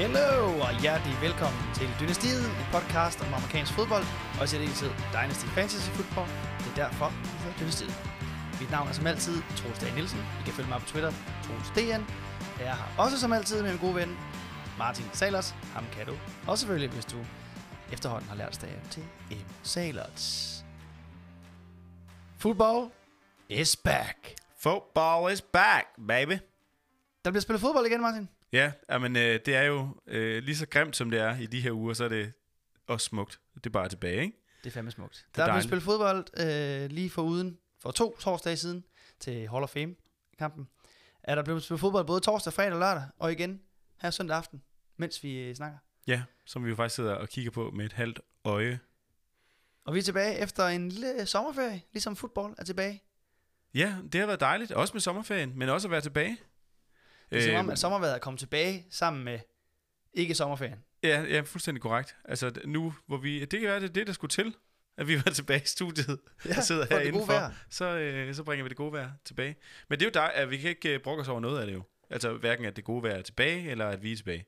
Hello og hjertelig velkommen til Dynastiet, en podcast om amerikansk fodbold, og i særdeleshed Dynasty Fantasy Football. Det er derfor, det hedder Dynastiet. Mit navn er som altid Troels Dag Nielsen. I kan følge mig på Twitter, Troels DN. Jeg har også som altid med min gode ven, Martin Salers. Ham kan du. Og selvfølgelig, hvis du efterhånden har lært staven til M. Salers. Football is back. Football is back, baby. Der bliver spillet fodbold igen, Martin. Ja, men øh, det er jo øh, lige så grimt, som det er i de her uger, så er det også smukt. Det er bare tilbage, ikke? Det er fandme smukt. er Der er blevet dejligt. spillet fodbold øh, lige for uden, for to torsdage siden, til Hall of Fame-kampen. Er der blevet spillet fodbold både torsdag, fredag og lørdag, og igen her søndag aften, mens vi øh, snakker. Ja, som vi jo faktisk sidder og kigger på med et halvt øje. Og vi er tilbage efter en lille sommerferie, ligesom fodbold er tilbage. Ja, det har været dejligt, også med sommerferien, men også at være tilbage. Det er som om, Øh, at sommervejret er kommet tilbage sammen med ikke sommerferien. Ja, ja, fuldstændig korrekt. Altså nu, hvor vi... Det kan være, det er det, der skulle til, at vi var tilbage i studiet Ja, og sidder her indenfor. Så, øh, så bringer vi det gode vejr tilbage. Men det er jo dig, at vi kan ikke øh, brokke os over noget af det jo. Altså hverken at det gode vejr er tilbage, eller at vi er tilbage.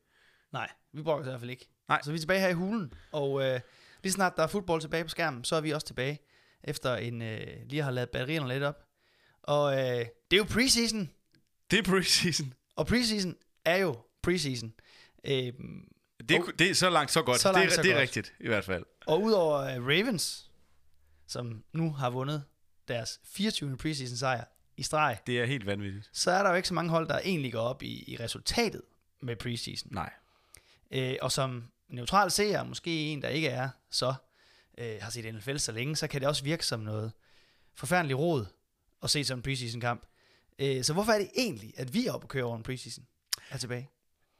Nej, vi brokker os i hvert fald ikke. Nej. Så vi er tilbage her i hulen, og øh, lige snart der er fodbold tilbage på skærmen, så er vi også tilbage, efter en øh, lige har lavet batterierne lidt op. Og øh, det er jo preseason, Det er preseason. Og preseason er jo preseason. Øh, Det, det er så langt, så godt. Så langt, det, er, så det er godt. rigtigt, i hvert fald. og udover øh, Ravens, som nu har vundet deres 24. preseason sejr i streg, Det er helt vanvittigt. så er der jo ikke så mange hold, der egentlig går op i, i resultatet med preseason. Nej. Øh, og som neutral seer, måske en, der ikke er så, øh, har set NFL så længe, så kan det også virke som noget forfærdeligt råd at se som en preseason-kamp. Øh, så hvorfor er det egentlig, at vi er oppe og kører over en preseason? Er tilbage.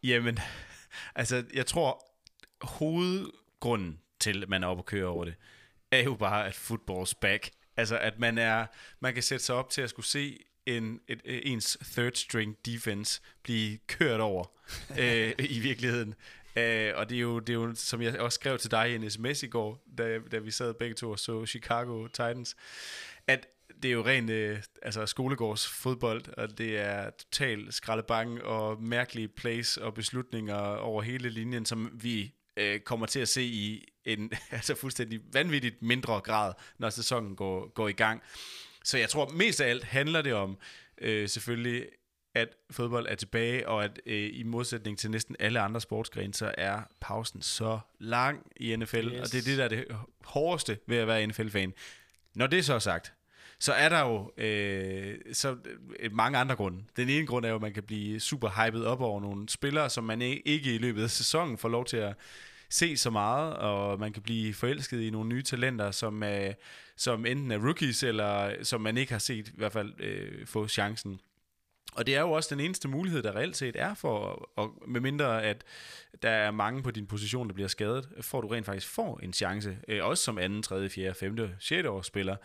Jamen, altså, jeg tror, hovedgrunden til, at man er oppe og køre over det, er jo bare, at football's back. Altså, at man er, man kan sætte sig op til at skulle se en, et, øh, ens third string defense blive kørt over øh, i virkeligheden. Øh, og det er, jo, det er jo, som jeg også skrev til dig i en sms i går, da, da vi sad begge to og så Chicago Titans, at det er jo rent øh, altså skolegårds fodbold, og det er total skraldebang og mærkelige plays og beslutninger over hele linjen, som vi øh, kommer til at se i en altså fuldstændig vanvittigt mindre grad, når sæsonen går, går i gang. Så jeg tror mest af alt handler det om øh, selvfølgelig, at fodbold er tilbage, og at øh, i modsætning til næsten alle andre sportsgrene, så er pausen så lang i NFL, Yes. yes. og det er det, der er det hårdeste ved at være NFL-fan. Når det så er sagt, så er der jo øh, så øh, mange andre grunde. Den ene grund er jo, at man kan blive super hyped op over nogle spillere, som man ikke- i løbet af sæsonen får lov til at se så meget, og man kan blive forelsket i nogle nye talenter, som, øh, som enten er rookies, eller som man ikke har set i hvert fald øh, få chancen. Og det er jo også den eneste mulighed, der reelt set er for, og med mindre at der er mange på din position, der bliver skadet, at du rent faktisk får en chance, øh, også som anden, tredje, fjerde, femte, sjette års spiller.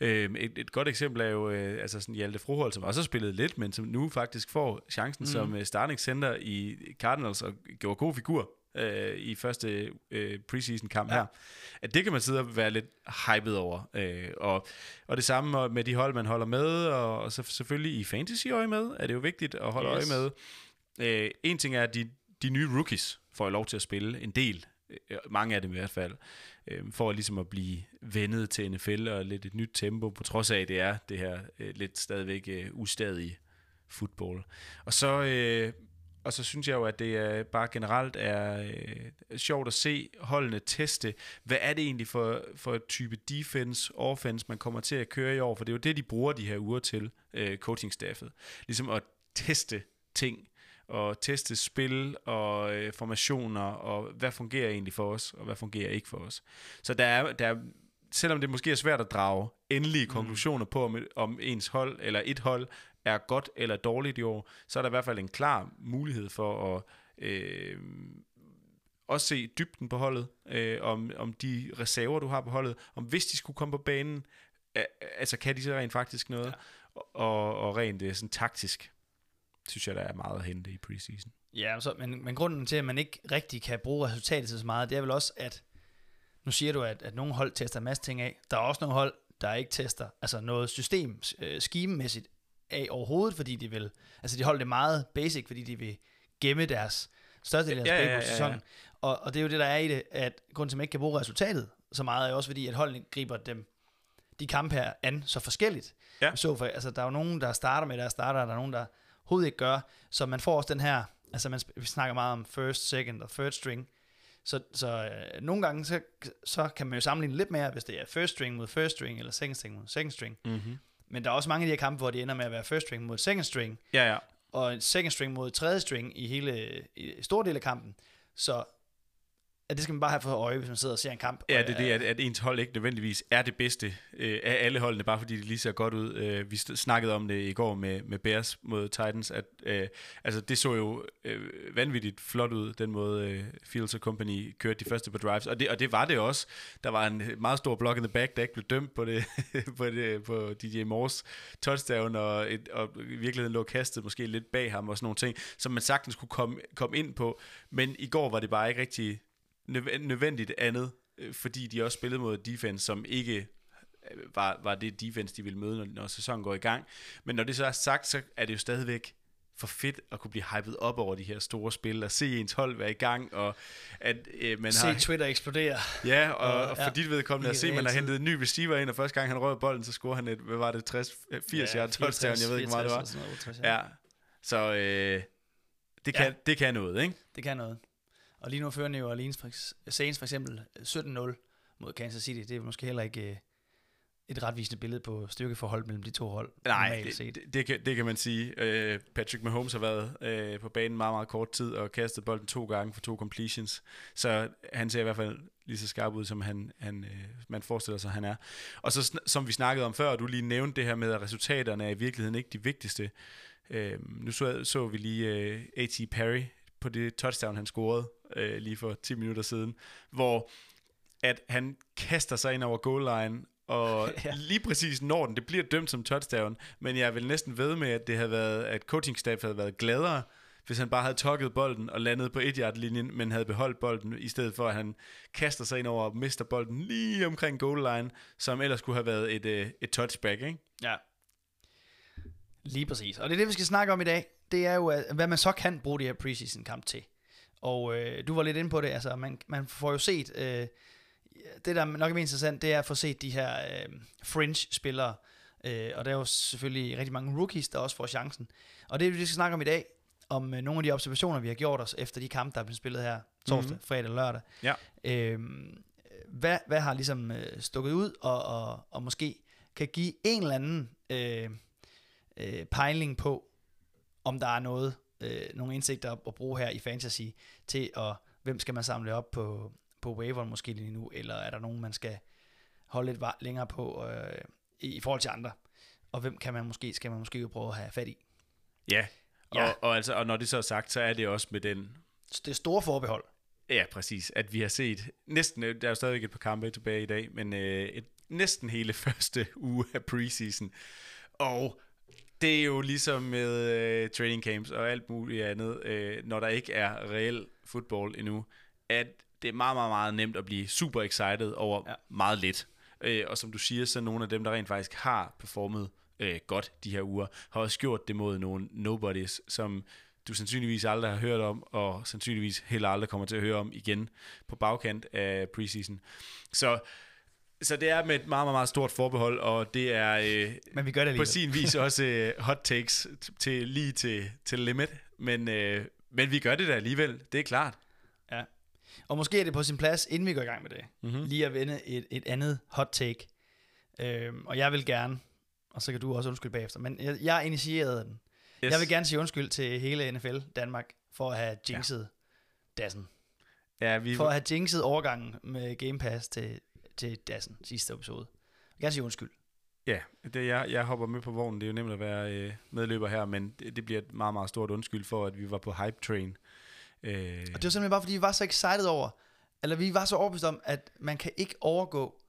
Øh, et, et godt eksempel er jo øh, altså sådan Hjalte Froholt, som også har spillet lidt, men som nu faktisk får chancen mm. som øh, starting center i Cardinals og gjorde god figur øh, i første øh, preseason kamp Ja. her. At det kan man sidde og være lidt hyped over. Øh, og, og det samme med de hold, man holder med, og, og så selvfølgelig i fantasy øje med, er det jo vigtigt at holde Yes. øje med. Øh, en ting er, at de, de nye rookies får lov til at spille en del, øh, mange af dem i hvert fald, øh, for ligesom at blive vendet til NFL og lidt et nyt tempo, på trods af, at det er det her øh, lidt stadigvæk øh, ustadige football. Og så, øh, og så synes jeg jo, at det er bare generelt er øh, sjovt at se holdene teste, hvad er det egentlig for, for et type defense, offense, man kommer til at køre i år, for det er jo det, de bruger de her uger til, øh, coachingstaffet. Ligesom at teste ting, og teste spil og øh, formationer, og hvad fungerer egentlig for os, og hvad fungerer ikke for os. Så der er, der er selvom det måske er svært at drage endelige konklusioner på, om, om ens hold eller et hold er godt eller dårligt i år, så er der i hvert fald en klar mulighed for at øh, også se dybden på holdet, øh, om, om de reserver, du har på holdet, om hvis de skulle komme på banen, øh, altså kan de så rent faktisk noget, ja. og, og rent øh, sådan taktisk, synes jeg, der er meget at hente i preseason. Ja, så, men, men grunden til, at man ikke rigtig kan bruge resultatet til så meget, det er vel også, at nu siger du, at, at nogle hold tester en masse ting af. Der er også nogle hold, der ikke tester altså noget system, øh, schememæssigt af overhovedet, fordi de vil, altså de holder det meget basic, fordi de vil gemme deres Største del af Ja, spil ja, på ja, ja. sæsonen. Og, og det er jo det, der er i det, at grunden til, at man ikke kan bruge resultatet så meget, er også fordi, at holdene griber dem, de kampe her an så forskelligt. Ja. Så for, altså, der er jo nogen, der starter med deres starter, og der er nogen, der overhovedet ikke gør. Så man får også den her, altså man, vi snakker meget om first, second og third string. Så, så øh, nogle gange, så, så kan man jo sammenligne lidt mere, hvis det er first string mod first string, eller second string mod second string. Mm-hmm. Men der er også mange af de her kampe, hvor det ender med at være first string mod second string, Ja, ja. og second string mod tredje string i hele i stor del af kampen. Så at det skal man bare have for øje, hvis man sidder og ser en kamp. Ja, Og, det er det, at, at ens hold ikke nødvendigvis er det bedste øh, af alle holdene, bare fordi det lige ser godt ud. Øh, vi snakkede om det i går med, med Bears mod Titans, at øh, altså, det så jo øh, vanvittigt flot ud, den måde øh, Fields Company kørte de første på drives, og det, og det var det også. Der var en meget stor block in the back, der ikke blev dømt på, det, på, det, på DJ Moores touchdown, og, et, og i virkeligheden lå kastet måske lidt bag ham og sådan nogle ting, som man sagtens kunne komme, komme ind på, men i går var det bare ikke rigtig nødvendigt andet, øh, fordi de også spillede mod defense, som ikke øh, var, var det defense, de ville møde, når, når sæsonen går i gang. Men når det så er sagt, så er det jo stadigvæk for fedt at kunne blive hypet op over de her store spil, og se ens hold være i gang, og at øh, man Se har... Twitter eksplodere. Ja, og, Og- og ja, for dit vedkommende at se, at man har hentet en ny receiver ind, og første gang han røg bolden, så scorer han et, hvad var det, 60, 80 yard touchdown, jeg ved ikke, hvor meget det var. 64, ja. Ja, så øh, det, kan, Ja. det kan noget, ikke? Det kan noget. Og lige nu fører New Orleans for, Saints for eksempel 17-0 mod Kansas City. Det er måske heller ikke øh, et retvisende billede på styrkeforhold mellem de to hold. Nej, det, set. det, det, kan, det kan man sige. Øh, Patrick Mahomes har været øh, på banen meget, meget kort tid og kastet bolden to gange for to completions. Så han ser i hvert fald lige så skarp ud, som han, han, øh, man forestiller sig, han er. Og så som vi snakkede om før, og du lige nævnte det her med, at resultaterne er i virkeligheden ikke de vigtigste. Øh, nu så, så vi lige øh, A.T. Perry på det touchdown, han scorede øh, lige for 10 minutter siden, hvor at han kaster sig ind over goal line, og Ja. lige præcis når den, det bliver dømt som touchdown, men jeg vil næsten ved med, at det havde været, at coaching staff havde været gladere, hvis han bare havde tokket bolden og landet på et yard linjen, men havde beholdt bolden, i stedet for at han kaster sig ind over og mister bolden lige omkring goal line, som ellers kunne have været et, øh, et touchback, ikke? Ja. Lige præcis. Og det er det, vi skal snakke om i dag. Det er jo, hvad man så kan bruge de her preseason kamp til. Og øh, du var lidt inde på det, altså man, man får jo set, øh, det der nok er mest interessant, det er at få set de her øh, fringe-spillere, øh, og der er jo selvfølgelig rigtig mange rookies, der også får chancen. Og det er det, vi skal snakke om i dag, om øh, nogle af de observationer, vi har gjort os efter de kampe, der er blevet spillet her torsdag, Mhm. mm-hmm. fredag og lørdag. Ja. Øh, hvad, hvad har ligesom øh, stukket ud, og, og, og måske kan give en eller anden øh, øh, pejling på, om der er noget, øh, nogle indsigter at bruge her i fantasy til at, hvem skal man samle op på, på waveren måske lige nu, eller er der nogen, man skal holde lidt længere på øh, i, forhold til andre, og hvem kan man måske, skal man måske jo prøve at have fat i. Ja. Ja. Og, og, altså, og når det så er sagt, så er det også med den det store forbehold. Ja, præcis. At vi har set næsten, øh, der er jo stadigvæk et par kampe tilbage i dag, men øh, et, næsten hele første uge af preseason. Og det er jo ligesom med øh, training camps og alt muligt andet, øh, når der ikke er reel fodbold endnu, at det er meget, meget, meget nemt at blive super excited over Ja. meget lidt. Øh, og som du siger, så nogle af dem, der rent faktisk har performet øh, godt de her uger, har også gjort det mod nogle nobodies, som du sandsynligvis aldrig har hørt om, og sandsynligvis heller aldrig kommer til at høre om igen på bagkant af preseason. Så, så det er med et meget, meget, meget stort forbehold, og det er øh, Men vi gør det på sin vis også øh, hot takes til, lige til, til limit, men, øh, men vi gør det da alligevel, det er klart. Ja. Og måske er det på sin plads, inden vi går i gang med det, Mm-hmm. lige at vende et, et andet hot take. Øhm, og jeg vil gerne, og så kan du også undskylde bagefter, men jeg, jeg initierede den. Yes. Jeg vil gerne sige undskyld til hele NFL Danmark for at have jinxet ja. dassen. Ja, vi, For at have jinxet overgangen med Game Pass til, til dassen sidste episode. Jeg gerne sige undskyld. Ja, det, jeg, jeg hopper med på vognen. Det er jo nemt at være øh, medløber her, men det, det bliver et meget, meget stort undskyld for, at vi var på hype train. Øh, Og det var simpelthen bare, fordi vi var så excited over, eller vi var så overbevist om, at man kan ikke overgå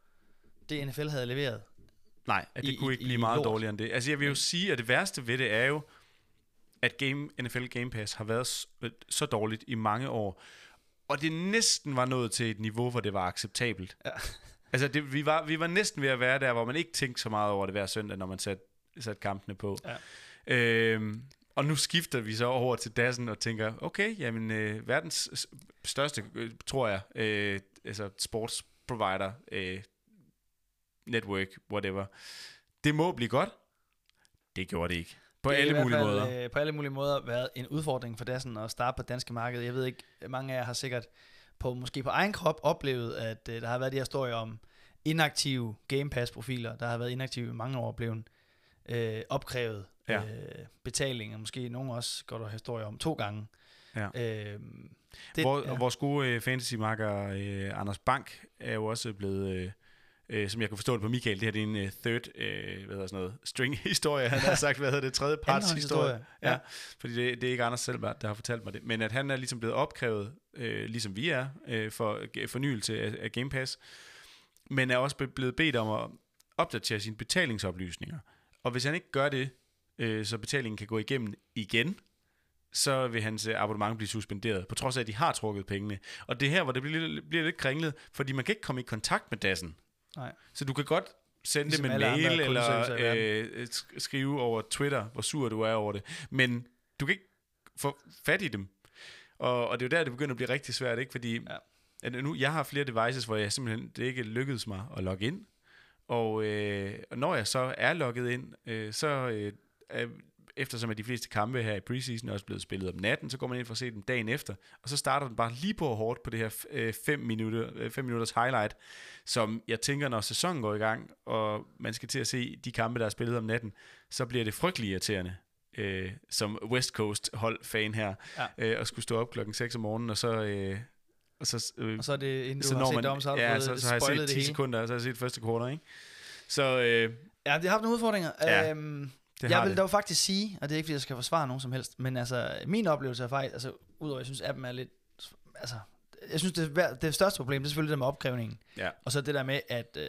det, NFL havde leveret. nej, at det i- kunne ikke i blive meget lort. dårligere end det. Altså jeg vil jo sige, at det værste ved det er jo, at game, NFL Game Pass har været så, så dårligt i mange år, og det næsten var nået til et niveau, hvor det var acceptabelt. Ja. Altså det, vi, var, vi var næsten ved at være der, hvor man ikke tænkte så meget over det hver søndag, når man satte, satte kampene på. Ja. Øhm, Og nu skifter vi så over til dassen og tænker, okay, jamen øh, verdens største, øh, tror jeg, øh, altså sports provider, øh, network, whatever, det må blive godt. Det gjorde det ikke. På Det alle hvert mulige fald, måder. Øh, på alle mulige måder været en udfordring for Dassen at starte på det danske marked. Jeg ved ikke, mange af jer har sikkert på, måske på egen krop oplevet, at øh, der har været de her historier om inaktive Game Pass-profiler, der har været inaktive i mange år, blevet øh, opkrævet Ja. øh, betalinger. Måske nogen også går der historier om to gange. Ja. Øh, Det, Hvor, ja. Vores gode øh, fantasy-marker, øh, Anders Bank, er jo også blevet, øh, øh, som jeg kan forstå det på Michael, det her det er en øh, third, øh, hvad hedder sådan noget, string-historie, han har sagt, hvad hedder det, tredje parts historie. Ja, Ja. fordi det, det er ikke Anders selv, der har fortalt mig det, men at han er ligesom blevet opkrævet, øh, ligesom vi er, øh, for g- fornyelse af, af Game Pass, men er også blevet bedt om at opdatere sine betalingsoplysninger. Og hvis han ikke gør det, øh, så betalingen kan gå igennem igen, så vil hans øh, abonnement blive suspenderet, på trods af, at de har trukket pengene. Og det er her, hvor det bliver, bliver lidt kringlet, fordi man kan ikke komme i kontakt med dassen. Nej. Så du kan godt sende Ligesom det med mail, eller øh, sk- skrive over Twitter, hvor sur du er over det. Men du kan ikke få fat i dem. Og, og det er jo der, det begynder at blive rigtig svært, ikke? Fordi Ja. at nu, jeg har flere devices, hvor jeg simpelthen, det ikke lykkedes mig at logge ind. Og, øh, og når jeg så er logget ind, øh, så øh, eftersom at de fleste kampe her i preseason er også blevet spillet om natten, så går man ind for at se dem dagen efter, og så starter den bare lige på hårdt på det her 5 minutter, øh, fem minutters highlight, som jeg tænker, når sæsonen går i gang, og man skal til at se de kampe, der er spillet om natten, så bliver det frygtelig irriterende, øh, som West Coast hold-fan her, Ja. øh, at skulle stå op klokken 6 om morgenen, og så... Øh, og så, øh, Og så er det, inden du så har set man, det om, så har ja, så, så har jeg set 10 det hele. sekunder, og så har jeg set første kvartal, ikke? Så øh, Ja, det har haft nogle udfordringer. Ja, øhm, det jeg vil det. dog faktisk sige, og det er ikke fordi, jeg skal forsvare nogen som helst, men altså, min oplevelse er faktisk, altså, udover at jeg synes, appen er lidt, altså, jeg synes, det, er, det største problem, det er selvfølgelig det med opkrævningen. Ja. Og så det der med, at øh,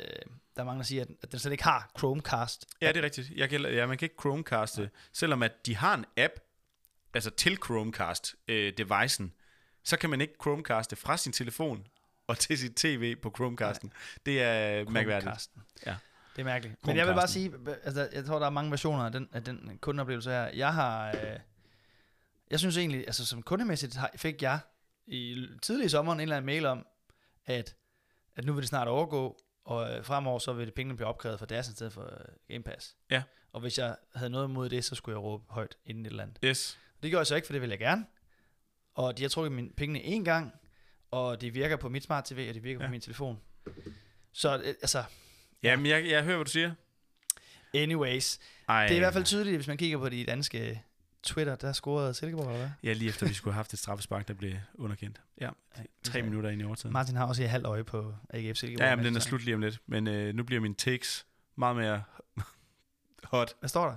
der er mange, der siger, at, at den slet ikke har Chromecast. Ja, det er rigtigt. Jeg kan, ja, man kan ikke Chromecaste, selvom at de har en app, altså til Chromecast-devicen, så kan man ikke Chromecaste fra sin telefon og til sit tv på Chromecasten. Det er mærkværdigt. Chromecasten. Ja. Det er mærkeligt. Men jeg vil bare sige, altså, jeg tror, der er mange versioner af den, af den kundeoplevelse her. Jeg har, øh, jeg synes egentlig, altså som kundemæssigt fik jeg i tidlig i sommeren en eller anden mail om, at, at nu vil det snart overgå, og øh, fremover så vil det pengene blive opkrævet fra deres i stedet for øh, Game Pass. Ja. Og hvis jeg havde noget imod det, så skulle jeg råbe højt inden et eller andet. Yes. Det gjorde jeg så ikke, for det ville jeg gerne. Og de har trukket mine pengene en gang, og det virker på mit smart TV, og det virker. Ja. på min telefon. Så øh, altså, Jamen, jeg, jeg hører, hvad du siger. anyways. Ej, Det er i hvert fald tydeligt, hvis man kigger på de danske Twitter, der scorede Silkeborg, eller hvad? Ja, lige efter vi skulle have haft et straffespark, der blev underkendt. Ja, tre Okay. minutter ind i overtiden. Martin har også et halvt øje på AGF Silkeborg. Ja, men den er mens- slut lige om lidt. Men øh, nu bliver mine takes meget mere hot. Hvad står der?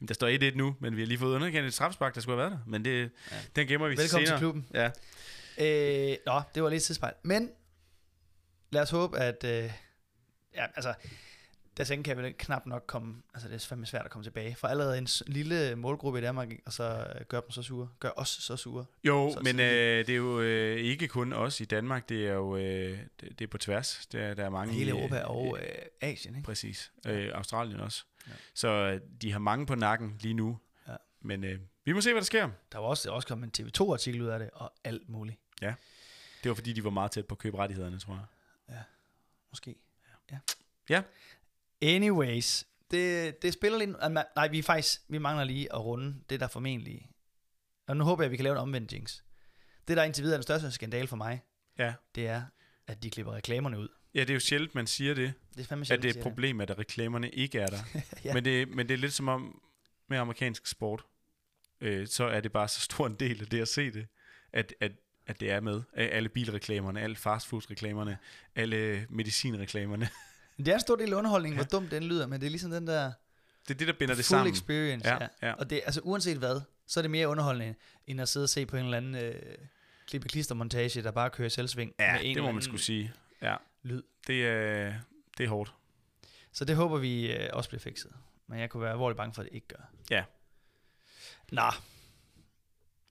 Jamen, der står 1-1 nu, men vi har lige fået underkendt et straffespark, der skulle have været der. Men det, Ja. ja. den gemmer vi Velkommen senere. til klubben. Ja. Øh, nå, det var lidt tidsspejl. Men lad os håbe, at... Øh, ja, altså, Dasen kan vel knap nok komme... Altså, det er fandme svært at komme tilbage. For allerede en lille målgruppe i Danmark, og så øh, gør dem så sure. Gør os så sure. Jo, Så- men øh, det er jo øh, ikke kun os i Danmark, det er jo øh, det, det er på tværs. Der, er- der er mange Hele i, Europa øh, og øh, Asien, ikke? Præcis. Øh, Australien også. Ja. Ja. Så øh, de har mange på nakken lige nu. Ja. Men øh, vi må se, hvad der sker. Der var også, der også kommet en TV2-artikel ud af det, og alt muligt. Det var fordi, de var meget tæt på at købe rettighederne, tror jeg. Måske. Ja. Ja. Anyways, det, det spiller lidt... Nej, vi faktisk... Vi mangler lige at runde det, der formentlig... Og nu håber jeg, at vi kan lave en omvendt jinx. Det, der indtil videre er den største skandale for mig, Ja. det er, at de klipper reklamerne ud. Ja, det er jo sjældent, man siger det, Det er fandme at sjældent, det er et problem, at reklamerne ikke er der. Ja. men, det, men det er lidt som om med amerikansk sport, øh, så er det bare så stor en del af det at se det, at, at, at det er med. Alle bilreklamerne, alle fastfood-reklamerne, alle medicinreklamerne. Det er en stor del af underholdningen, hvor dumt den lyder, men det er ligesom den der Det er det, der binder det full sammen. experience. Ja, ja. Og det, altså uanset hvad, så er det mere underholdende, end at sidde og se på en eller anden øh, klippe klistermontage, der bare kører selvsving Ja, med en det må man skulle sige. Ja, lyd. det er, det er hårdt. Så det håber vi øh, også bliver fikset. Men jeg kunne være alvorligt bange for, at det ikke gør. Ja. Nå.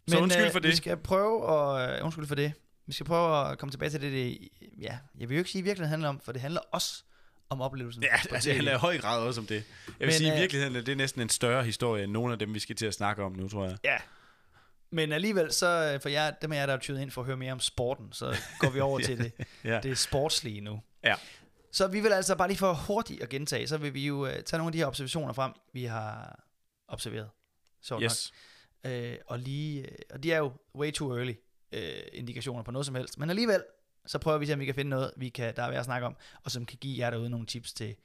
Så undskyld for Vi det. skal prøve at... Øh, undskyld for det. Vi skal prøve at komme tilbage til det, det ja, jeg vil jo ikke sige, at virkeligheden handler om, for det handler også om oplevelsen. Ja, altså, tv. han er i høj grad også om det. Jeg vil Men, Men, sige, øh, i virkeligheden er det næsten en større historie end nogle af dem, vi skal til at snakke om nu, tror jeg. Ja. Men alligevel, så øh, for jer, dem af jer, der er tydet ind for at høre mere om sporten, så går vi over til det, Ja. det sportslige nu. Ja. Så vi vil altså bare lige for hurtigt at gentage, så vil vi jo uh, tage nogle af de her observationer frem, vi har observeret. Så Yes. nok. Øh, og, lige, øh, og de er jo way too early øh, indikationer på noget som helst. Men alligevel, så prøver vi til, om vi kan finde noget, vi kan, der er værd at snakke om, og som kan give jer derude nogle tips til,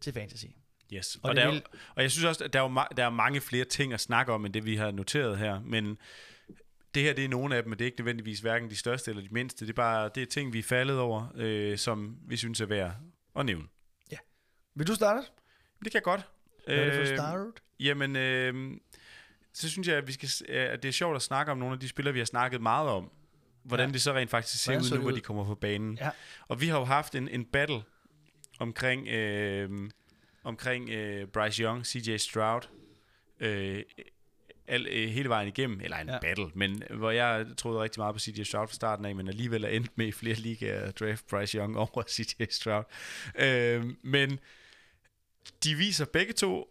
til fantasy. Yes. Og Og, og, der, er vil- jo- og jeg synes også, at der er, jo ma- der er mange flere ting at snakke om, end det vi har noteret her. Men det her, det er nogle af dem, men det er ikke nødvendigvis hverken de største eller de mindste. Det er bare det er ting, vi er faldet over, øh, som vi synes er værd at nævne. Vil du starte? Det kan jeg godt. Hvad er det for Øh, start? Jamen, øh, så synes jeg, at, vi skal, s- at det er sjovt at snakke om nogle af de spillere, vi har snakket meget om. Hvordan Ja. det så rent faktisk ser Hvordan ud nu, hvor de kommer på banen. Ja. Og vi har jo haft en, en battle omkring, øh, omkring øh, Bryce Young, CJ Stroud, øh, al, øh, hele vejen igennem, eller en Ja. ja. battle, men hvor jeg troede rigtig meget på CJ Stroud fra starten af, men alligevel er endt med i flere ligaer at draft Bryce Young over CJ Stroud. Øh, men de viser begge to,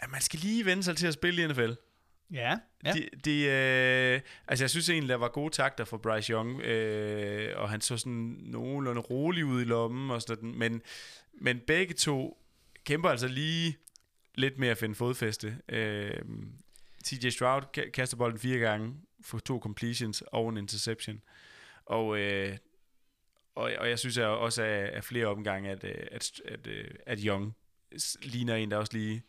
at man skal lige vende sig til at spille i NFL. Ja. ja. De, de, øh, altså jeg synes egentlig, der var gode takter for Bryce Young, øh, og han så sådan nogenlunde rolig ud i lommen, og sådan, men, men begge to kæmper altså lige lidt med at finde fodfæste. Øh, TJ Stroud kaster bolden fire gange for to completions og en interception. Og, øh, og, og jeg synes jeg også af, af flere omgange, at, øh, at, at, øh, at Young ligner en, der også lige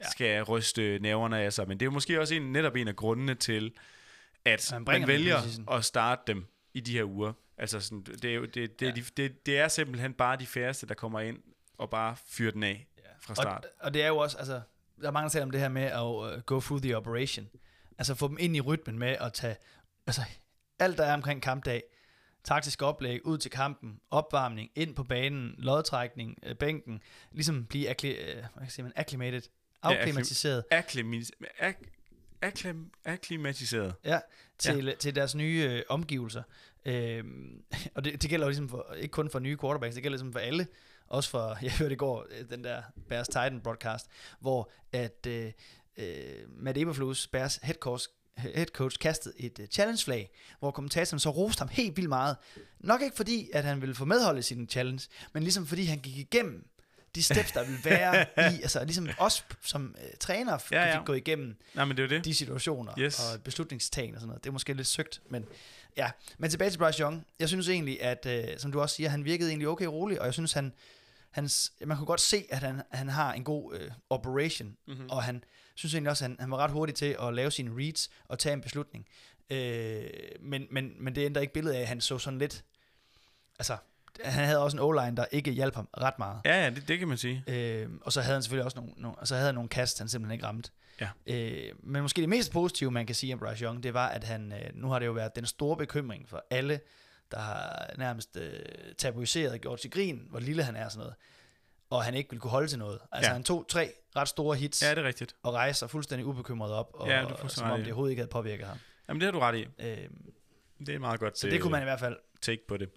Ja. ja. skal ryste nerverne af sig. Men det er jo måske også en, netop en af grundene til, at Han man, man vælger at starte dem i de her uger. Altså sådan, det, er jo, det, det, Ja. ja. det, det, det er simpelthen bare de færreste, der kommer ind og bare fyrer den af fra start. Og, og det er jo også, altså, der er mange, der taler om det her med at uh, go through the operation. Altså få dem ind i rytmen med at tage, altså alt der er omkring kampdag, taktisk oplæg, ud til kampen, opvarmning, ind på banen, lodtrækning, øh, bænken, ligesom blive akkli, øh, hvad siger man, acclimated, afklimatiseret ak, akklim, akklimatiseret. ja, til, ja. til deres nye øh, omgivelser. Øhm, og det, det gælder jo ligesom for, ikke kun for nye quarterbacks, det gælder ligesom for alle. Også for, jeg hørte i går, øh, den der Bears Titan broadcast, hvor at øh, øh, Matt Eberflus, Bears head coach, head coach kastede et uh, challenge flag, hvor kommentatoren så roste ham helt vildt meget. Nok ikke fordi, at han ville få medhold i sin challenge, men ligesom fordi han gik igennem de steps, der vil være i, altså ligesom os som uh, træner Ja, ja, ja. gå igennem Nej, men det er det. de situationer Yes. og beslutningstagen og sådan noget. Det er måske lidt søgt, men ja. Men tilbage til Bryce Young. Jeg synes egentlig, at øh, som du også siger, han virkede egentlig okay rolig, og jeg synes, han, hans, man kunne godt se, at han, han har en god øh, operation, mm-hmm. og han synes egentlig også, at han, han var ret hurtig til at lave sine reads og tage en beslutning. Øh, men, men, men det ændrer ikke billedet af, at han så sådan lidt, altså, han havde også en O-line, der ikke hjalp ham ret meget. Ja, ja, det, det kan man sige. Øh, og så havde han selvfølgelig også nogle, nogle, og så havde han nogle kast, han simpelthen ikke ramte. Ja. Øh, men måske det mest positive, man kan sige om Bryce Young, det var, at han, øh, nu har det jo været den store bekymring for alle, der har nærmest øh, tabuiseret og gjort til grin, hvor lille han er og sådan noget. Og han ikke ville kunne holde til noget. Altså Ja. han tog tre ret store hits Ja, det er rigtigt. og rejste sig fuldstændig ubekymret op, og, Ja, det og, som om det overhovedet ikke havde påvirket ham. Jamen, det har du ret i. Øh, Det er meget godt så det kunne man i hvert fald take på det.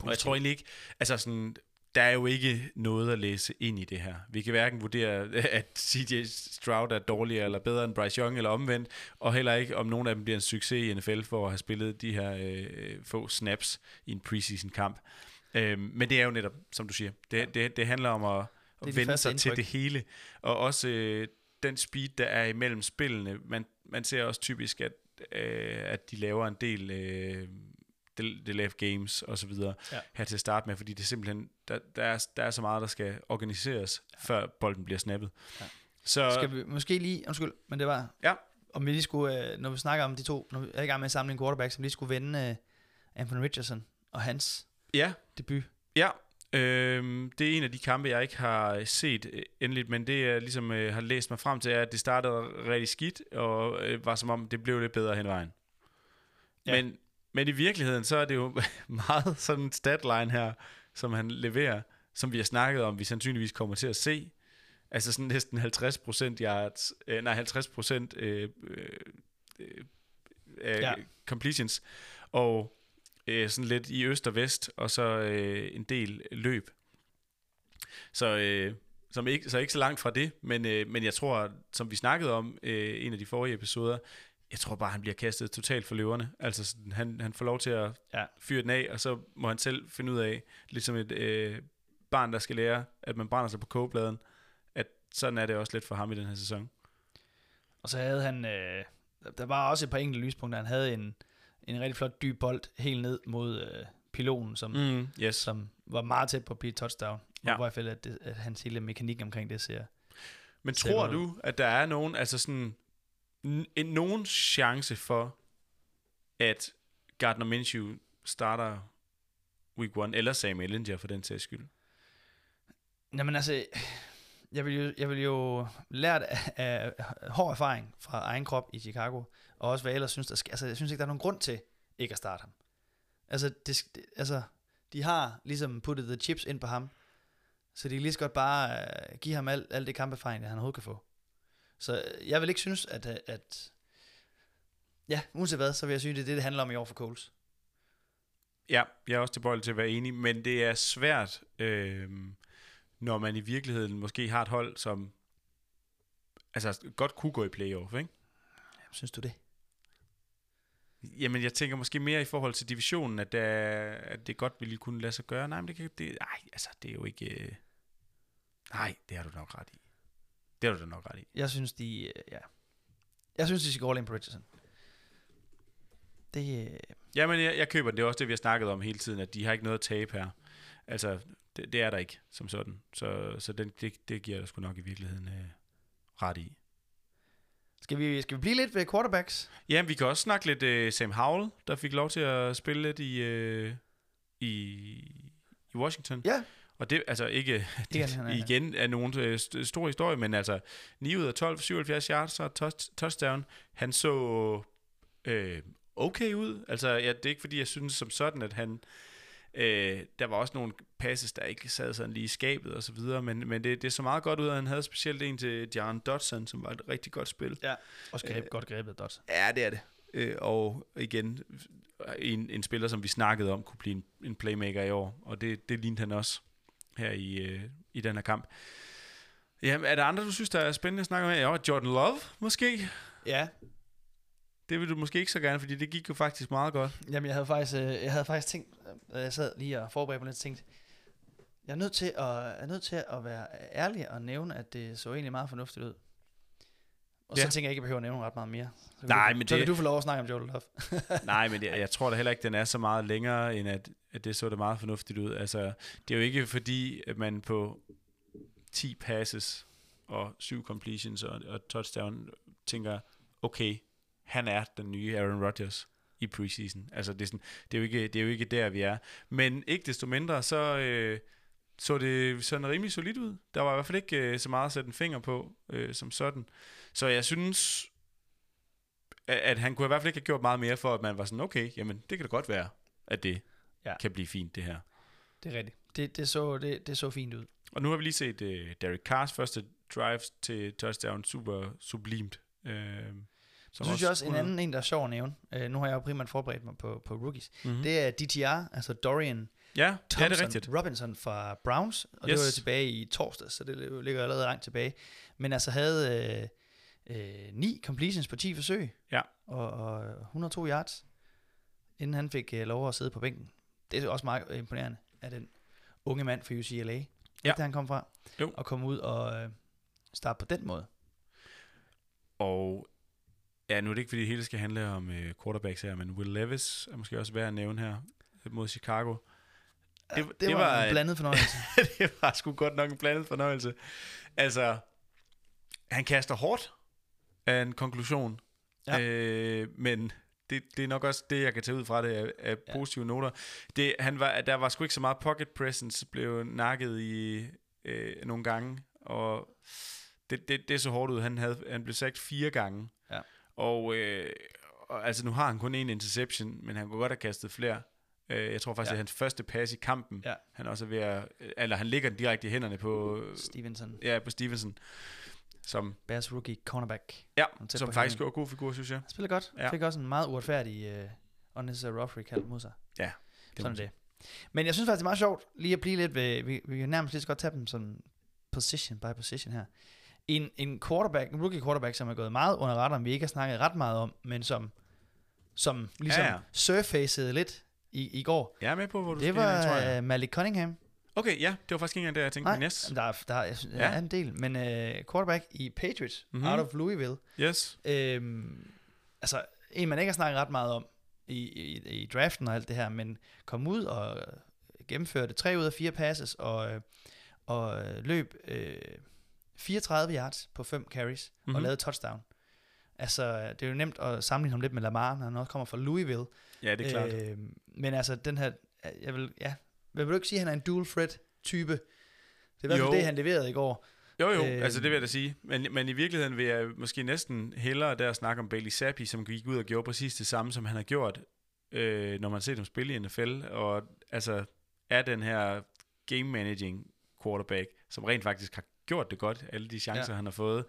Og jeg tror egentlig ikke, altså sådan, der er jo ikke noget at læse ind i det her. Vi kan hverken vurdere, at CJ Stroud er dårligere eller bedre end Bryce Young eller omvendt, og heller ikke, om nogen af dem bliver en succes i NFL for at have spillet de her øh, få snaps i en preseason kamp. Øhm, men det er jo netop, som du siger, det, det, det handler om at, at de vende sig til indtryk. det hele, og også øh, den speed, der er imellem spillene. Man, man ser også typisk, at, øh, at de laver en del øh, delay games og så videre Ja. her til at starte med, fordi det er simpelthen, der, der, er, der er så meget, der skal organiseres, ja. før bolden bliver snappet. Ja. Så Skal vi måske lige, undskyld, men det var, ja, om vi lige skulle, øh, når vi snakker om de to, når vi er i gang med at samle en quarterback, som lige skulle vende øh, Anthony Richardson og hans ja, debut. ja. Øhm, det er en af de kampe, jeg ikke har set øh, endeligt, men det jeg ligesom øh, har læst mig frem til, er, at det startede rigtig skidt, og øh, var som om, det blev lidt bedre hen vejen. Ja. Men, men i virkeligheden, så er det jo meget sådan en statline her, som han leverer, som vi har snakket om, vi sandsynligvis kommer til at se. Altså sådan næsten 50% yards, øh, nej 50% øh, øh, øh, Ja. ja. completions, og øh, sådan lidt i øst og vest, og så øh, en del løb. Så, øh, som ikke, så ikke så langt fra det, men, øh, men jeg tror, som vi snakkede om øh, en af de forrige episoder, jeg tror bare, han bliver kastet totalt for løverne. Altså, sådan, han, han får lov til at Ja. fyre den af, og så må han selv finde ud af, ligesom et øh, barn, der skal lære, at man brænder sig på kogebladen, at sådan er det også lidt for ham i den her sæson. Og så havde han, øh, der var også et par enkelte lyspunkter. Han havde en, en rigtig flot dyb bold helt ned mod øh, pilonen, som, mm. Yes. som var meget tæt på at blive touchdown. Ja. I hvert fald, at, det, at hans hele mekanik omkring det ser... Men tror du, at der er nogen, altså sådan, en, nogen chance for, at Gardner Minshew starter week 1, eller Sam Ellinger for den sags skyld? Jamen altså, jeg vil jo, jeg vil jo lært af, af, af hård erfaring fra egen krop i Chicago, og også hvad jeg ellers synes, der skal, altså jeg synes ikke, der er nogen grund til ikke at starte ham. Altså, det, det, altså de har ligesom puttet the chips ind på ham, så de kan lige så godt bare uh, give ham alt, alt det kamperfaring, han overhovedet kan få. Så øh, jeg vil ikke synes, at, øh, at ja, uanset hvad, så vil jeg synes, det er det, det handler om i år for Coles. Ja, jeg er også tilbøjelig til at være enig, men det er svært, øh, når man i virkeligheden måske har et hold, som altså godt kunne gå i playoff, ikke? Synes du det? Jamen, jeg tænker måske mere i forhold til divisionen, at, der, at det godt ville kunne lade sig gøre. Nej, men det kan det, nej, altså, det er jo ikke... Øh, nej, det har du nok ret i. Det har du da nok ret i. Jeg synes, de, øh, ja. Jeg synes, de skal gå all in på Richardson. Det, øh, Jamen, jeg, jeg køber den. Det er også det, vi har snakket om hele tiden, at de har ikke noget at tabe her. Altså, det, det er der ikke, som sådan. Så, så den, det, det giver jeg sgu nok i virkeligheden øh, ret i. Skal vi, skal vi blive lidt ved quarterbacks? Ja, vi kan også snakke lidt øh, Sam Howell, der fik lov til at spille lidt i, øh, i, i Washington. Ja. Og det, altså ikke, det, Igen, han er- igen er nogen øh, st- stor historie, men altså 9 ud af 12, 77 yards og touch, touchdown. Han så øh, okay ud. Altså, ja, det er ikke fordi, jeg synes som sådan, at han... Øh, der var også nogle passes, der ikke sad sådan lige i skabet og så videre, men, men det, det så meget godt ud, at han havde specielt en til Jaron Dodson, som var et rigtig godt spil. Ja. Også greb, øh, godt grebet, Dot. Ja, det er det. Øh, og igen, en, en spiller, som vi snakkede om, kunne blive en, en playmaker i år, og det, det lignede han også her i, øh, i den her kamp. Ja, er der andre, du synes, der er spændende at snakke med? Ja, Jordan Love, måske? Ja. Det vil du måske ikke så gerne, fordi det gik jo faktisk meget godt. Jamen, jeg havde faktisk, øh, jeg havde faktisk tænkt, øh, jeg sad lige og forberedte mig lidt, tænkt, jeg er nødt til at, jeg er nødt til at være ærlig og nævne, at det så egentlig meget fornuftigt ud. Og så Ja. tænker jeg ikke, jeg behøver at nævne ret meget mere. Så Nej, du, men så det- kan du få lov at snakke om Jordan Love. Nej, men det, jeg tror da heller ikke, den er så meget længere, end at, at det så da meget fornuftigt ud. Altså, det er jo ikke fordi, at man på 10 passes og 7 completions og, og touchdown tænker, okay, han er den nye Aaron Rodgers i preseason. Altså, det er, sådan, det, er jo ikke, det er jo ikke der, vi er. Men ikke desto mindre, så øh, så det sådan rimelig solidt ud. Der var i hvert fald ikke øh, så meget at sætte en finger på, øh, som sådan. Så jeg synes, at, at han kunne i hvert fald ikke have gjort meget mere for, at man var sådan, okay, jamen det kan da godt være, at det Ja. kan blive fint, det her. Det er rigtigt. Det, det, så, det, det så fint ud. Og nu har vi lige set uh, Derek Carrs første drive til touchdown, super sublimt. Uh, Så synes jeg også, en anden en, der er sjov at nævne, øh, nu har jeg jo primært forberedt mig på, på rookies, Mm-hmm. det er DTR, altså Dorian Ja, ja, det Thompson er rigtigt. Robinson fra Browns, og yes. Det var jo tilbage i torsdag, så det ligger allerede langt tilbage. Men altså havde øh, øh, ni completions på 10 forsøg, Ja. og, og 102 yards, inden han fik øh, lov at sidde på bænken. Det er også meget imponerende af den unge mand fra UCLA, ja. Der han kom fra, Jo. og komme ud og øh, starte på den måde. Og ja, nu er det ikke, fordi det hele skal handle om uh, quarterbacks her, men Will Levis er måske også værd at nævne her mod Chicago. Det, Det- det, det var, var en et- blandet fornøjelse. det var sgu godt nok en blandet fornøjelse. Altså, han kaster hårdt af en konklusion. Ja. Øh, men det, det er nok også det, jeg kan tage ud fra det af, af Ja. positive noter. Det, han var, der var sgu ikke så meget pocket presence, blev nakket i øh, nogle gange, og det, det, det så hårdt ud. Han, havde, han blev sagt fire gange. Ja. Og, øh, og altså, nu har han kun en interception, men han kunne godt have kastet flere. Øh, jeg tror faktisk, Ja. det er hans første pass i kampen. Ja. Han er også ved at, eller han ligger den direkte i hænderne på, Stevenson, ja, på Stevenson, som, Bears rookie cornerback. ja, som faktisk gjorde god figur, synes jeg. Han spiller godt. Ja. Fik også en meget uretfærdig uh, unnecessary rough kald mod sig. Ja, det Sådan det. Men jeg synes faktisk, det er meget sjovt lige at blive lidt ved, vi, vi kan nærmest lige så godt tage dem sådan position by position her. En, en quarterback, en rookie quarterback, som er gået meget under radaren, vi ikke har snakket ret meget om, men som, som ligesom Ja, ja, surfacede lidt i, i går. Jeg er med på, hvor du Det skal hen, tror var jeg. uh, Malik Cunningham. Okay, ja, det var faktisk ikke engang det, jeg tænkte. Nej, Men yes. der, er, der, er, synes, Ja. der er en del. Men uh, quarterback i Patriots, Mhm. mm-hmm. out of Louisville. Yes. Øhm, altså, en man ikke har snakket ret meget om i, i, i draften og alt det her, men kom ud og gennemførte tre ud af fire passes og, øh, og øh, løb øh, 34 yards på fem carries mm-hmm. Mhm. og lavede touchdown. Altså, det er jo nemt at sammenligne ham lidt med Lamar, når han også kommer fra Louisville. Ja, det er klart. Øh, men altså, den her, jeg vil, ja, vil du ikke sige, at han er en dual threat type? Det er i hvert fald Jo. det, han leverede i går. Jo, jo, Øh, altså det vil jeg da sige. Men, men i virkeligheden vil jeg måske næsten hellere der snakke om Bailey Zappi, som gik ud og gjorde præcis det samme, som han har gjort, øh, når man ser dem spille i NFL. Og altså er den her game managing quarterback, som rent faktisk har gjort det godt, alle de chancer. Ja. han har fået.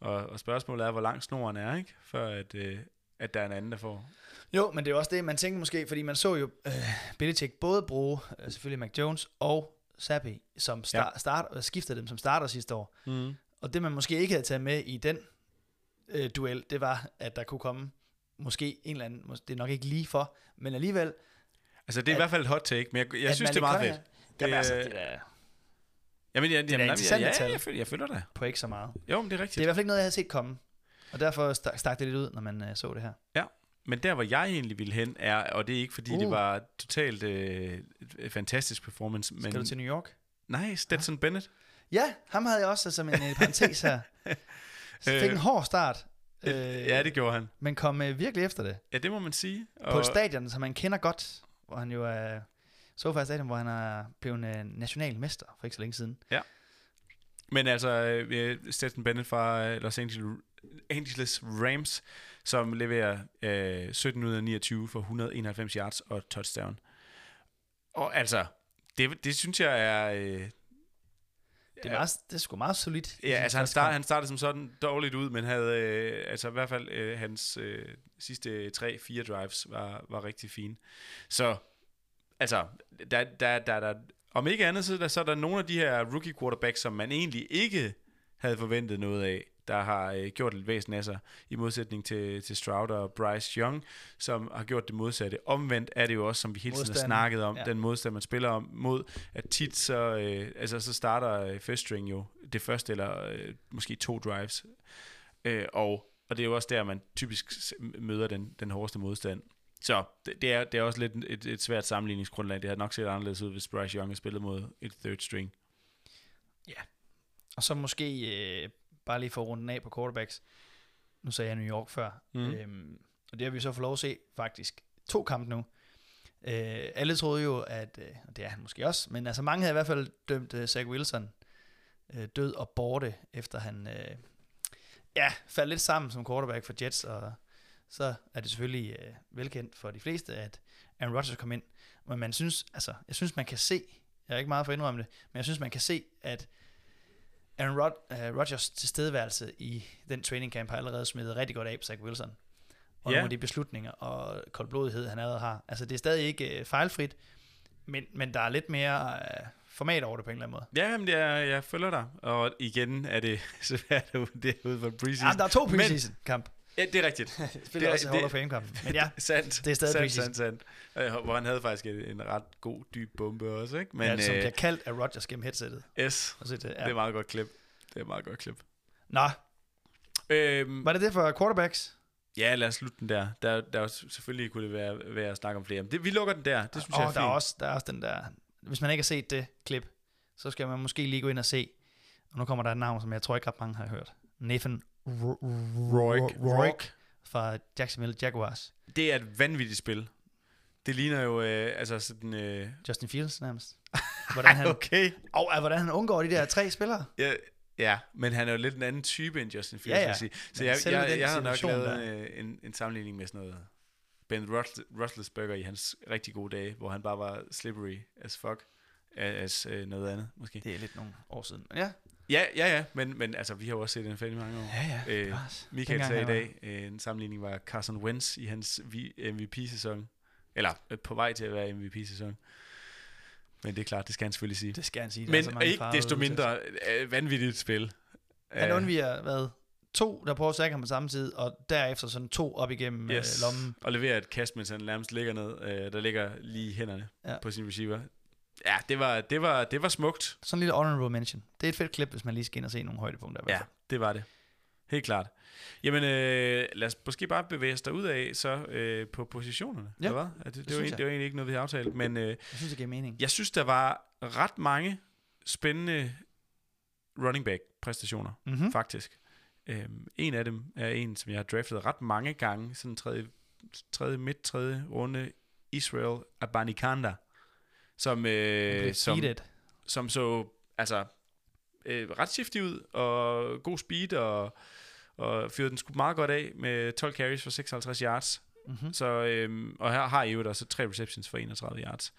Og, og spørgsmålet er, hvor lang snoren er, ikke? Før at, øh, at der er en anden, der får. Jo, men det er også det, man tænker måske, fordi man så jo øh, Belichick både bruge øh, selvfølgelig Mac Jones og Sappi, som star- ja. start, øh, skiftede dem som starter sidste år. Mm. Og det man måske ikke havde taget med i den øh, duel, det var, at der kunne komme måske en eller anden, det er nok ikke lige for, men alligevel... Altså det er i At- hvert fald et hot take, men jeg, jeg synes, det er meget fedt. Cunningham- Jamen Det- altså, det er Jamen, jeg, er da jamen, interessante ja, tal. ja, jeg, følger, jeg følger dig. på ikke så meget. Jo, men det er Det er rigtigt. i hvert fald ikke noget, jeg havde set komme. Og derfor stak, det lidt ud, når man øh, så det her. Men der, hvor jeg egentlig ville hen, er, og det er ikke fordi, uh. det var totalt øh, fantastisk performance, men Skal du til New York? nej, Stetson Bennett. Ja, ham havde jeg også som en øh, parentes her. Så fik en hård start, Øh, ja, det gjorde han. men kom øh, virkelig efter det. Ja, det må man sige. på et stadion, som man kender godt, hvor han jo er SoFi Stadion, hvor han er blevet øh, nationalmester for ikke så længe siden. Men altså, øh, Stetson Bennett fra øh, Los Angeles, Angeles Rams, som leverer øh, 17 ud af 29 for 191 yards og touchdown. Og altså, det, det synes jeg er... Øh, Det er, meget, det er sgu meget solidt. Ja, altså han, start, han startede som sådan dårligt ud, men havde øh, altså i hvert fald øh, hans øh, sidste 3-4 drives var, var rigtig fine. Så altså, der, der, der, der, om ikke andet, så, er der, så er der nogle af de her rookie quarterbacks, som man egentlig ikke havde forventet noget af, der har øh, gjort lidt væsen af sig, i modsætning til, til Stroud og Bryce Young, som har gjort det modsatte. Omvendt er det jo også, som vi hele tiden har Modstanden. snakket om, Ja. ja. den modstand, man spiller om mod, at tit så, øh, altså, så starter øh, first string jo det første eller øh, måske to drives. Øh, og, og det er jo også der, man typisk møder den, den hårdeste modstand. Så det, det, er, det er også lidt et, et svært sammenligningsgrundlag. Det har nok set anderledes ud, hvis Bryce Young har spillet mod et third string. Og så måske, øh, bare lige for at runde af på quarterbacks, nu sagde jeg New York før, mm. øhm, og det har vi så fået lov at se faktisk to kampe nu. Øh, alle troede jo, at, øh, og det er han måske også, men altså mange havde i hvert fald dømt øh, Zach Wilson øh, død og borte, efter han øh, ja, faldt lidt sammen som quarterback for Jets, og så er det selvfølgelig øh, velkendt for de fleste, at Aaron Rodgers kom ind. Men man synes, altså, jeg synes, man kan se, jeg er ikke meget for at indrømme det, men jeg synes, man kan se, at Aaron Rod, uh, Rodgers tilstedeværelse i den training camp har allerede smidt rigtig godt af på Zach Wilson. Og Ja. nogle af de beslutninger og koldblodighed, han allerede har. Altså, det er stadig ikke uh, fejlfrit, men, men der er lidt mere uh, format over det på en eller anden måde. Ja, men det er, jeg følger dig. Og igen er det svært at vurdere ud fra preseason. Ja, der er to Men- preseason kamp. Ja, det er rigtigt. Spiller Det er- også i Hall of Fame kamp. Men ja, sandt. det er stadig sandt, sandt, sandt. Øh, Hvor han havde faktisk en, en ret god, dyb bombe også, ikke? Men, ja, som øh, bliver kaldt af Rodgers gennem headsettet. yes, Og så det, det er ja. et meget godt klip. Det er et meget godt klip. Nå, Øhm, var det det for quarterbacks? ja, lad os slutte den der. Der, der er selvfølgelig kunne det være, være at snakke om flere. Det, vi lukker den der. Det synes og jeg er der er, fint. også, der er også den der, hvis man ikke har set det klip, så skal man måske lige gå ind og se, og nu kommer der et navn, som jeg tror ikke ret mange har hørt. Nathan Rourke. Rourke fra Jacksonville Jaguars. Det er et vanvittigt spil. Det ligner jo, øh, altså sådan... Øh, Justin Fields nærmest. Hvordan han, okay. og, hvordan han undgår de der tre spillere. Ja, ja, men han er jo lidt en anden type end Justin Fields, Ja, ja. vil jeg sige. Så jeg, jeg, den jeg har nok lavet der. øh, en, en sammenligning med sådan noget Ben Roethlisberger i hans rigtig gode dage, hvor han bare var slippery as fuck, as øh, noget andet måske. Det er lidt nogle år siden. Men ja, Ja, ja, ja, men, men altså, vi har jo også set den film i mange år. ja, ja. Øh. Michael Dengang sagde i dag, øh, en sammenligning var Carson Wentz i hans MVP-sæson, eller øh, på vej til at være MVP-sæson. Men det er klart, det skal han selvfølgelig sige. Det skal han sige. Men så mange ikke desto mindre øh, vanvittigt spil. Han Øh, undviger, hvad? To, der prøver at ham på samme tid, og derefter sådan to op igennem yes. yes. øh, lommen. Og leverer et kast, mens han nærmest ligger ned. Øh, der ligger lige hænderne ja. på sin receiver. Ja, det var, det var, det var smukt. Sådan en lille honorable mention. Det er et fedt klip, hvis man lige skal ind og se nogle højdepunkter. Ja, det var det. Helt klart. Jamen, øh, lad os måske bare bevæge os derud af så øh, på positionerne. Ja, eller hvad? Det, det, det, var, jeg. det var egentlig ikke noget, vi havde aftalt. Men øh, Jeg synes, det giver mening. jeg synes, der var ret mange spændende running back præstationer, Mm-hmm. mm. faktisk. Øhm, en af dem er en, som jeg har draftet ret mange gange, sådan tredje, tredje midt tredje runde, Israel Abanikanda, som, øh, som, Som, som så altså øh, ret shifty ud, og god speed, og, og fyrede den sgu meget godt af med 12 carries for 56 yards. mm-hmm. Så, øhm, og her har I jo også tre receptions for 31 yards.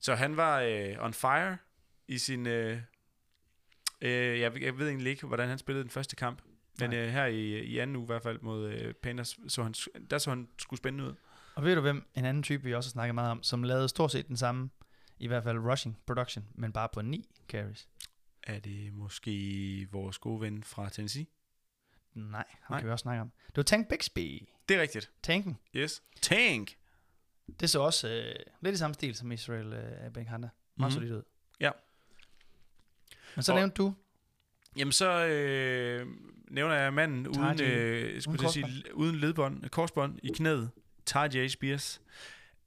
Så han var øh, on fire i sin... Øh, øh, jeg, ved- jeg ved egentlig ikke, hvordan han spillede den første kamp. Men Nej. øh, her i, i anden uge i hvert fald mod øh, Panthers, så han, der så han skulle spændende ud. Og ved du hvem, en anden type, vi også har snakket meget om, som lavede stort set den samme, i hvert fald rushing production, men bare på 9 carries. Er det måske vores gode ven fra Tennessee? Nej, ham Nej. kan vi også snakke om. Det var Tank Bixby. Det er rigtigt. Tanken. Yes. Tank! Det så også øh, lidt i samme stil som Israel øh, Benkhanda. Meget Mhm. mm-hmm. solidt ud. Ja. Men så Og- nævnte du, Jamen så øh, nævner jeg manden uden, Tajay. øh, skulle Uden uden, sige, uden ledbånd, korsbånd i knæet. Tajay Spears.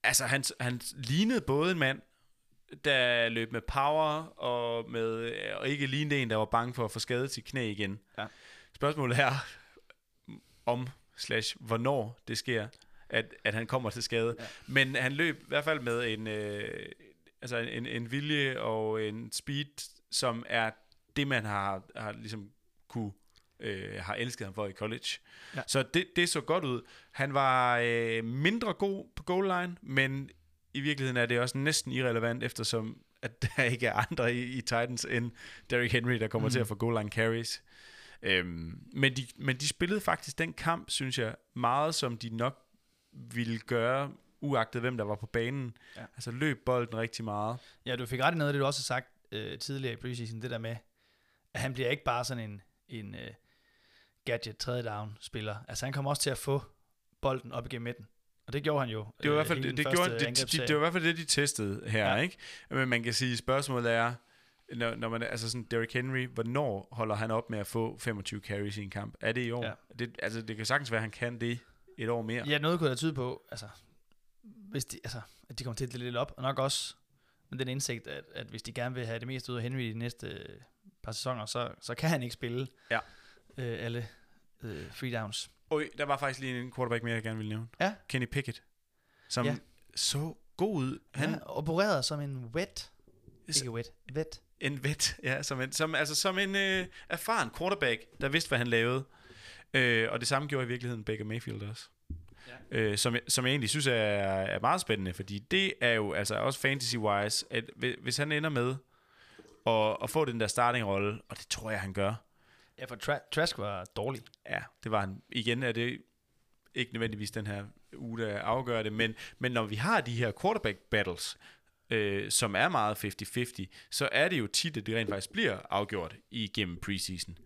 Altså han, han lignede både en mand, der løb med power, og, med, og ikke lignede en, der var bange for at få skadet sit knæ igen. Ja. Spørgsmålet er, om slash hvornår det sker, at, at han kommer til skade. Ja. Men han løb i hvert fald med en, øh, altså en, en vilje og en speed, som er det, man har, har ligesom kunne øh, har elsket ham for i college. Ja. Så det, det så godt ud. Han var øh, mindre god på goal line, men i virkeligheden er det også næsten irrelevant, eftersom at der ikke er andre i, i Titans end Derrick Henry, der kommer Mm. til at få goal line carries. Øhm, men, de, men de spillede faktisk den kamp, synes jeg, meget som de nok ville gøre, uagtet hvem der var på banen. Ja. Altså løb bolden rigtig meget. ja, du fik ret i noget af det, du også har sagt øh, tidligere i preseason, det der med, at han bliver ikke bare sådan en, en øh, gadget tredje down spiller. Altså han kommer også til at få bolden op igennem midten. Og det gjorde han jo. Det var, i hvert øh, fald, hele det, det, gjorde, det, det, det, var i hvert fald det, de testede her, Ja. ikke? Men man kan sige, spørgsmålet er, når, når man, altså sådan Derrick Henry, hvornår holder han op med at få 25 carries i en kamp? Er det i år? Ja. Det, altså, det kan sagtens være, at han kan det et år mere. Ja, noget kunne da tyde på, altså, hvis de, altså, at de kommer til at lidt op, og nok også med den indsigt, at, at hvis de gerne vil have det meste ud af Henry i de næste øh, par sæsoner, så, så kan han ikke spille Ja. øh, alle øh, free downs. Øj, der var faktisk lige en quarterback mere, jeg gerne ville nævne. Ja. Kenny Pickett, som Ja. ja. så god ud. Han, Han opererede som en wet, ikke wet, wet. En vet, ja, som en, som, altså som en øh, erfaren quarterback, der vidste, hvad han lavede. Øh, og det samme gjorde i virkeligheden Baker Mayfield også. Ja. Øh, som, jeg- som jeg egentlig synes er, er meget spændende, fordi det er jo altså også fantasy-wise, at hvi- hvis han ender med at, at få den der starting-rolle, og det tror jeg, han gør, Ja, for Tra- Trask var dårlig. ja, det var han. Igen er det ikke nødvendigvis den her uge, der afgør det, men, men når vi har de her quarterback battles, øh, som er meget 50-50, så er det jo tit, at det rent faktisk bliver afgjort igennem preseason.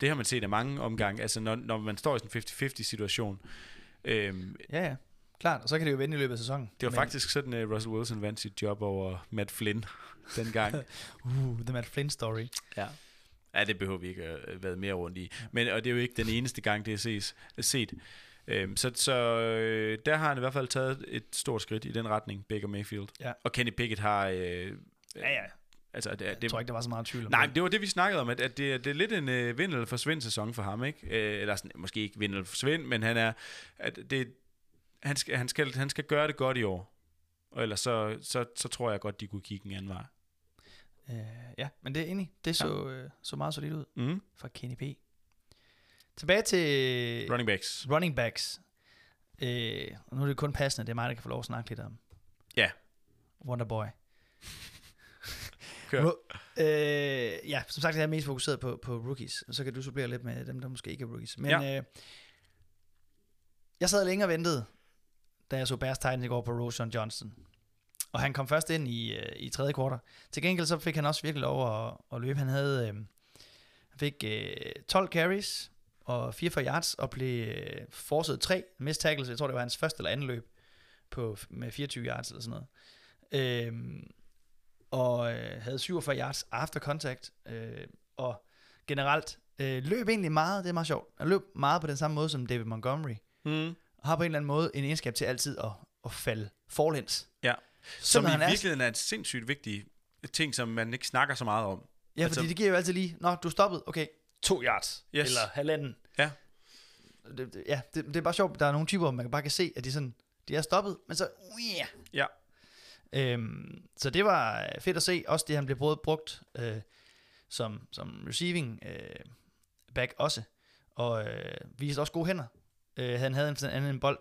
Det har man set af mange omgange, altså når, når man står i sådan en 50-50 situation. Øhm, Ja, ja. Klart, og så kan det jo vende i løbet af sæsonen. det var Men, faktisk sådan, at Russell Wilson vandt sit job over Matt Flynn dengang. Uh, the Matt Flynn story. Ja. Ja, det behøver vi ikke at være mere rundt i. Men, og det er jo ikke den eneste gang, det er ses, set. Øhm, så så øh, der har han i hvert fald taget et stort skridt i den retning, Baker Mayfield. Ja. Og Kenny Pickett har... Øh, Ja, ja. Altså, det, Jeg det, tror ikke, der var så meget tvivl om nej, det. det var det, vi snakkede om, at, at det, det er lidt en øh, vind eller forsvind sæson for ham, ikke? Øh, eller sådan, måske ikke vind eller forsvind, men han er... At det, han, skal, han, skal, han skal gøre det godt i år. Og ellers så, så, så tror jeg godt, de kunne kigge en anden vej. Øh, ja, men det er enig. Det så, øh, så meget solidt ud Mm. fra Kenny P. Tilbage til Running backs. running backs. Øh, og nu er det kun passende, det er mig, der kan få lov at snakke lidt om. Ja. Wonderboy. Kør. Ru- øh, ja, som sagt, jeg er mest fokuseret på, på rookies, og så kan du supplere lidt med dem, der måske ikke er rookies. Men Ja. øh, jeg sad længe og ventede, da jeg så Bears Titans i går på Roshan Johnson. Og han kom først ind i, øh, i tredje kvartal. Til gengæld så fik han også virkelig lov at, at løbe. Han havde øh, han fik øh, 12 carries og 44 yards og blev øh, forset tre missed tackles. Jeg tror, det var hans første eller anden løb på, med 24 yards eller sådan noget. Øh, og øh, havde 47 yards after contact. Øh, og generelt øh, løb egentlig meget, det er meget sjovt. Han løb meget på den samme måde som David Montgomery. Mm. Og har på en eller anden måde en egenskab til altid at, at falde forlæns. Ja. Som Som i er- virkeligheden er en sindssygt vigtig ting, som man ikke snakker så meget om. Ja, Altså- fordi det giver jo altid lige, Nå, du stoppet, okay, to yards, Yes. eller halvanden. Ja. Det, det, ja, det, det er bare sjovt, der er nogle typer, man bare kan se, at de, sådan, de er stoppet, men så, yeah. Ja. Øhm, så det var fedt at se, også det han blev både brugt øh, som, som receiving øh, back også, og øh, viste også gode hænder. Øh, han havde en, sådan anden en bold,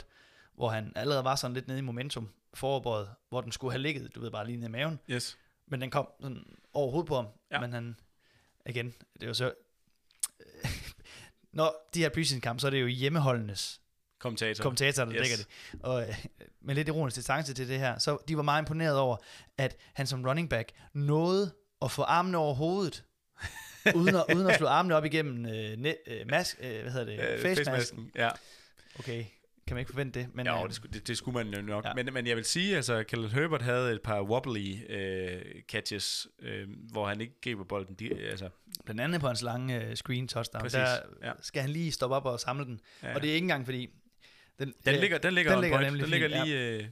hvor han allerede var sådan lidt nede i momentum, foroverbøjet, hvor den skulle have ligget, du ved, bare lige nede i maven, Yes. men den kom sådan over hovedet på ham. Ja. Men han, igen, det var så... Når de her preseason kampe, så er det jo hjemmeholdenes Kommentator. kommentatorer, der Yes. dækker det. Og øh, med lidt ironisk distance til det her, så de var meget imponeret over, at han som running back nåede at få armene over hovedet, uden, at, uden at slå armene op igennem øh, net, øh, mask, øh, hvad hedder det, Øh, øh, face facemasken. Ja. Okay, kan man ikke forvente det? Men, Men, ja, øh, det, skulle, det, det skulle man jo nok. Ja. Men, men jeg vil sige, altså, Khaled Herbert havde et par wobbly øh, catches, øh, hvor han ikke griber bolden. De, altså, blandt andet på hans lange øh, screen touchdown, Præcis, der ja. skal han lige stoppe op og samle den. ja. Ja. Og det er ikke engang fordi... Den, den, øh, ligger, den ligger, den ligger point. den ligger fint, ja. lige øh,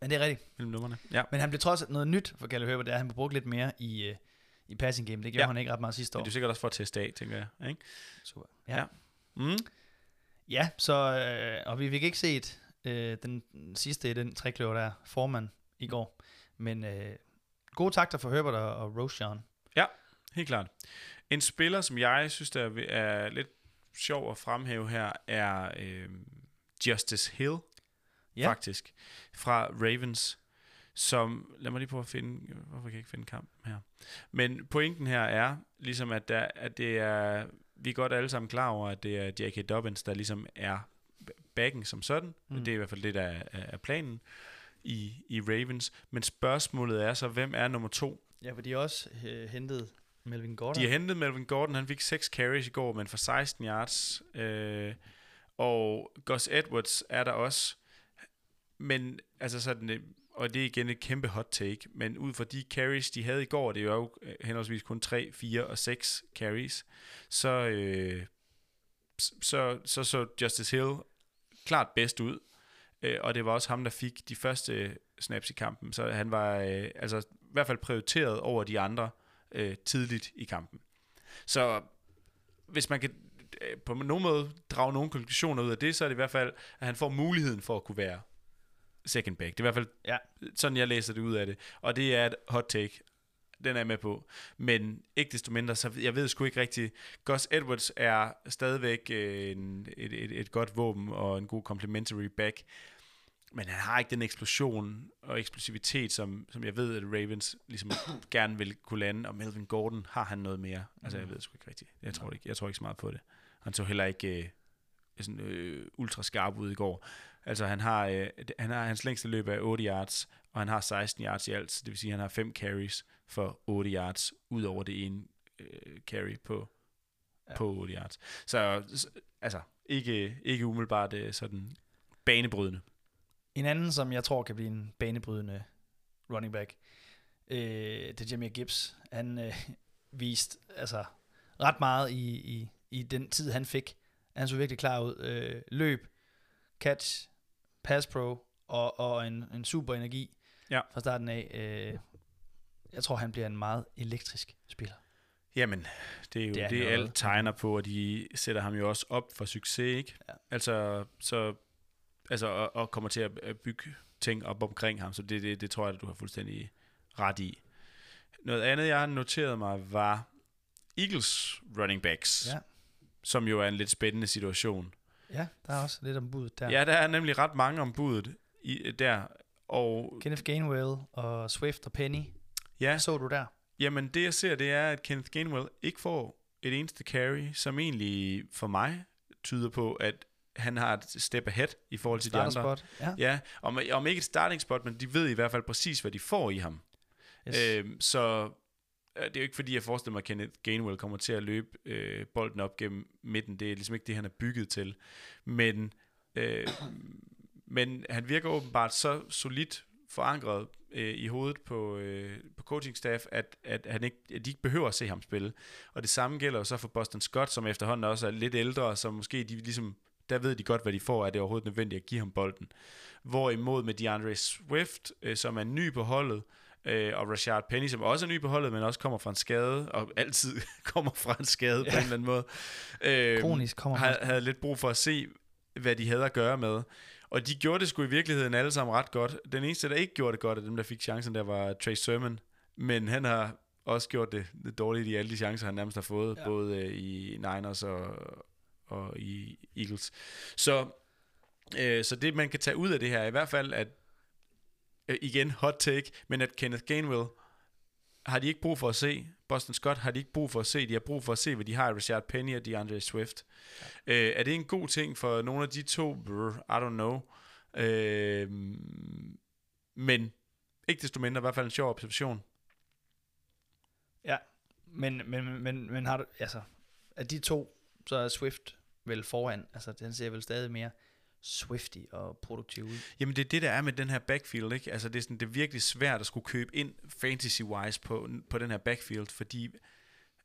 Men det er rigtigt. mellem numrene. Ja. Men han blev trods alt noget nyt for Kalle Herbert, det er, at han blev brugt lidt mere i, øh, i passing game. Det gjorde Ja. han ikke ret meget sidste Men år. det er sikkert også for at teste af, tænker jeg. Ikke? Super. Ja. Ja. Mm. Ja, så... Øh, og vi fik ikke set øh, den sidste i den trækløver der, formand i går. Men øh, gode takter for Herbert og, og Roshan. Helt klart. En spiller, som jeg synes, der er- er lidt sjov at fremhæve her, er øh, Justice Hill, ja. Ja. faktisk, fra Ravens, som, lad mig lige prøve at finde, hvorfor kan jeg ikke finde kampen her? Men pointen her er, ligesom at, der, at det er, vi er godt alle sammen klar over, at det er J.K. Dobbins, der ligesom er backen som sådan. Mm. Det er i hvert fald det, der er, er planen i, i Ravens. Men spørgsmålet er så, hvem er nummer to? Ja, for de har også øh, hentet Melvin Gordon. De har hentet Melvin Gordon, han fik 6 carries i går, men for 16 yards. Øh, og Gus Edwards er der også. Men altså sådan, øh, og det er igen et kæmpe hot take, men ud fra de carries, de havde i går, det var jo øh, henholdsvis kun 3, 4 og 6 carries, så øh, så, så så Justice Hill klart bedst ud. Øh, og det var også ham, der fik de første snaps i kampen, så han var øh, altså i hvert fald prioriteret over de andre øh, tidligt i kampen. Så hvis man kan øh, på nogen måde drage nogle konklusioner ud af det, så er det i hvert fald, at han får muligheden for at kunne være second back. Det er i hvert fald Ja. sådan, jeg læser det ud af det. Og det er et hot take. Den er jeg med på. Men ikke desto mindre, så jeg ved sgu ikke rigtigt. Gus Edwards er stadigvæk øh, en, et, et, et godt våben og en god complementary back. Men han har ikke den eksplosion og eksplosivitet, som, som jeg ved, at Ravens ligesom gerne vil kunne lande. Og Melvin Gordon har han noget mere. Altså, jeg ved sgu ikke rigtigt. Jeg tror ikke, jeg tror ikke så meget på det. Han så heller ikke øh, sådan, øh, ultra skarp ud i går. Altså, han har, øh, han har hans længste løb er 8 yards, og han har 16 yards i alt. Så det vil sige, at han har 5 carries for 8 yards, ud over det ene øh, carry på, ja. På 8 yards. Så, s- altså, ikke, ikke umiddelbart øh, sådan banebrydende. En anden, som jeg tror kan blive en banebrydende running back, øh, det er Jamie Gibbs. Han øh, viste altså, ret meget i, i, i den tid, han fik. Han så virkelig klar ud. Øh, løb, catch, pass pro og, og en, en super energi Ja. fra starten af. Øh, jeg tror, han bliver en meget elektrisk spiller. Jamen, det er jo Det er det, noget. alt tegner på, og de sætter ham jo også op for succes, ikke? Ja. Altså, så, altså og, og kommer til at at bygge ting op omkring ham, så det, det, det tror jeg, at du har fuldstændig ret i. Noget andet, jeg har noteret mig, var Eagles running backs, Ja. som jo er en lidt spændende situation. Ja, der er også lidt om budet der. Ja, der er nemlig ret mange om budet i, der, og Kenneth Gainwell og Swift og Penny. ja, så du der? Jamen, det jeg ser, det er, at Kenneth Gainwell ikke får et eneste carry, som egentlig for mig tyder på, at han har et step ahead i forhold til de andre. Starterspot. Ja. Ja, om, om ikke et starting spot, men de ved i hvert fald præcis, hvad de får i ham. Yes. Øhm, så øh, Øh, det er jo ikke fordi, jeg forestiller mig, at Kenneth Gainwell kommer til at løbe øh, bolden op gennem midten. Det er ligesom ikke det, han er bygget til. Men, øh, men han virker åbenbart så solidt forankret øh, i hovedet på, øh, på coaching staff, at, at, han ikke, at de ikke behøver at se ham spille. Og det samme gælder jo så for Boston Scott, som efterhånden også er lidt ældre, så måske de ligesom, der ved de godt, hvad de får, er det overhovedet nødvendigt at give ham bolden. Hvorimod med DeAndre Swift, øh, som er ny på holdet, øh, og Rashard Penny, som også er ny på holdet, men også kommer fra en skade, og altid kommer fra en skade ja. på en eller anden måde. Øh, Kronisk kommer havde, havde lidt brug for at se, hvad de havde at gøre med. Og de gjorde det sgu i virkeligheden alle sammen ret godt. Den eneste, der ikke gjorde det godt af dem, der fik chancen, der var Trace Sermon. Men han har også gjort det, det dårligt i alle de chancer, han nærmest har fået, Ja. ja. både øh, i Niners og, og i Eagles. Så, øh, så det, man kan tage ud af det her, er i hvert fald, at øh, igen, hot take, men at Kenneth Gainwell har de ikke brug for at se. Boston Scott har de ikke brug for at se. De har brug for at se, hvad de har i Richard Penny og DeAndre Swift. Ja. Øh, er det en god ting for nogle af de to? Brr, I don't know. Øh, men ikke desto mindre, i hvert fald en sjov observation. Ja, men, men, men, men har du, altså, af de to, så er Swift vel foran, altså den ser vel stadig mere swifty og produktiv ud. Jamen det er det, der er med den her backfield, ikke? Altså det er, sådan, det er virkelig svært at skulle købe ind fantasy-wise på, på den her backfield, fordi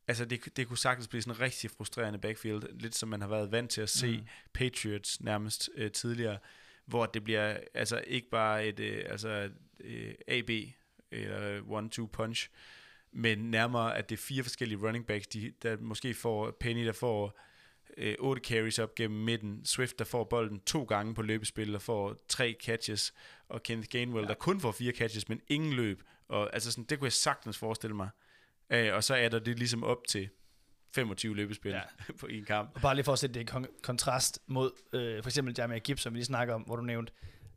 altså det, det kunne sagtens blive sådan en rigtig frustrerende backfield, lidt som man har været vant til at se Mm. Patriots nærmest øh, tidligere, hvor det bliver altså ikke bare et øh, altså, øh, AB eller one-two punch, men nærmere, at det er fire forskellige running backs, de, der måske får Penny, der får øh, 8 carries op gennem midten, Swift, der får bolden to gange på løbespil og får tre catches, og Kenneth Gainwell, Ja. der kun får fire catches, men ingen løb. Og altså sådan, det kunne jeg sagtens forestille mig. Øh, og så er der det ligesom op til 25 løbespil ja. på en kamp. Og bare lige for at sætte det i kon- kontrast mod øh, for eksempel Jamie Gibbs, som vi lige snakker om, hvor du nævnte,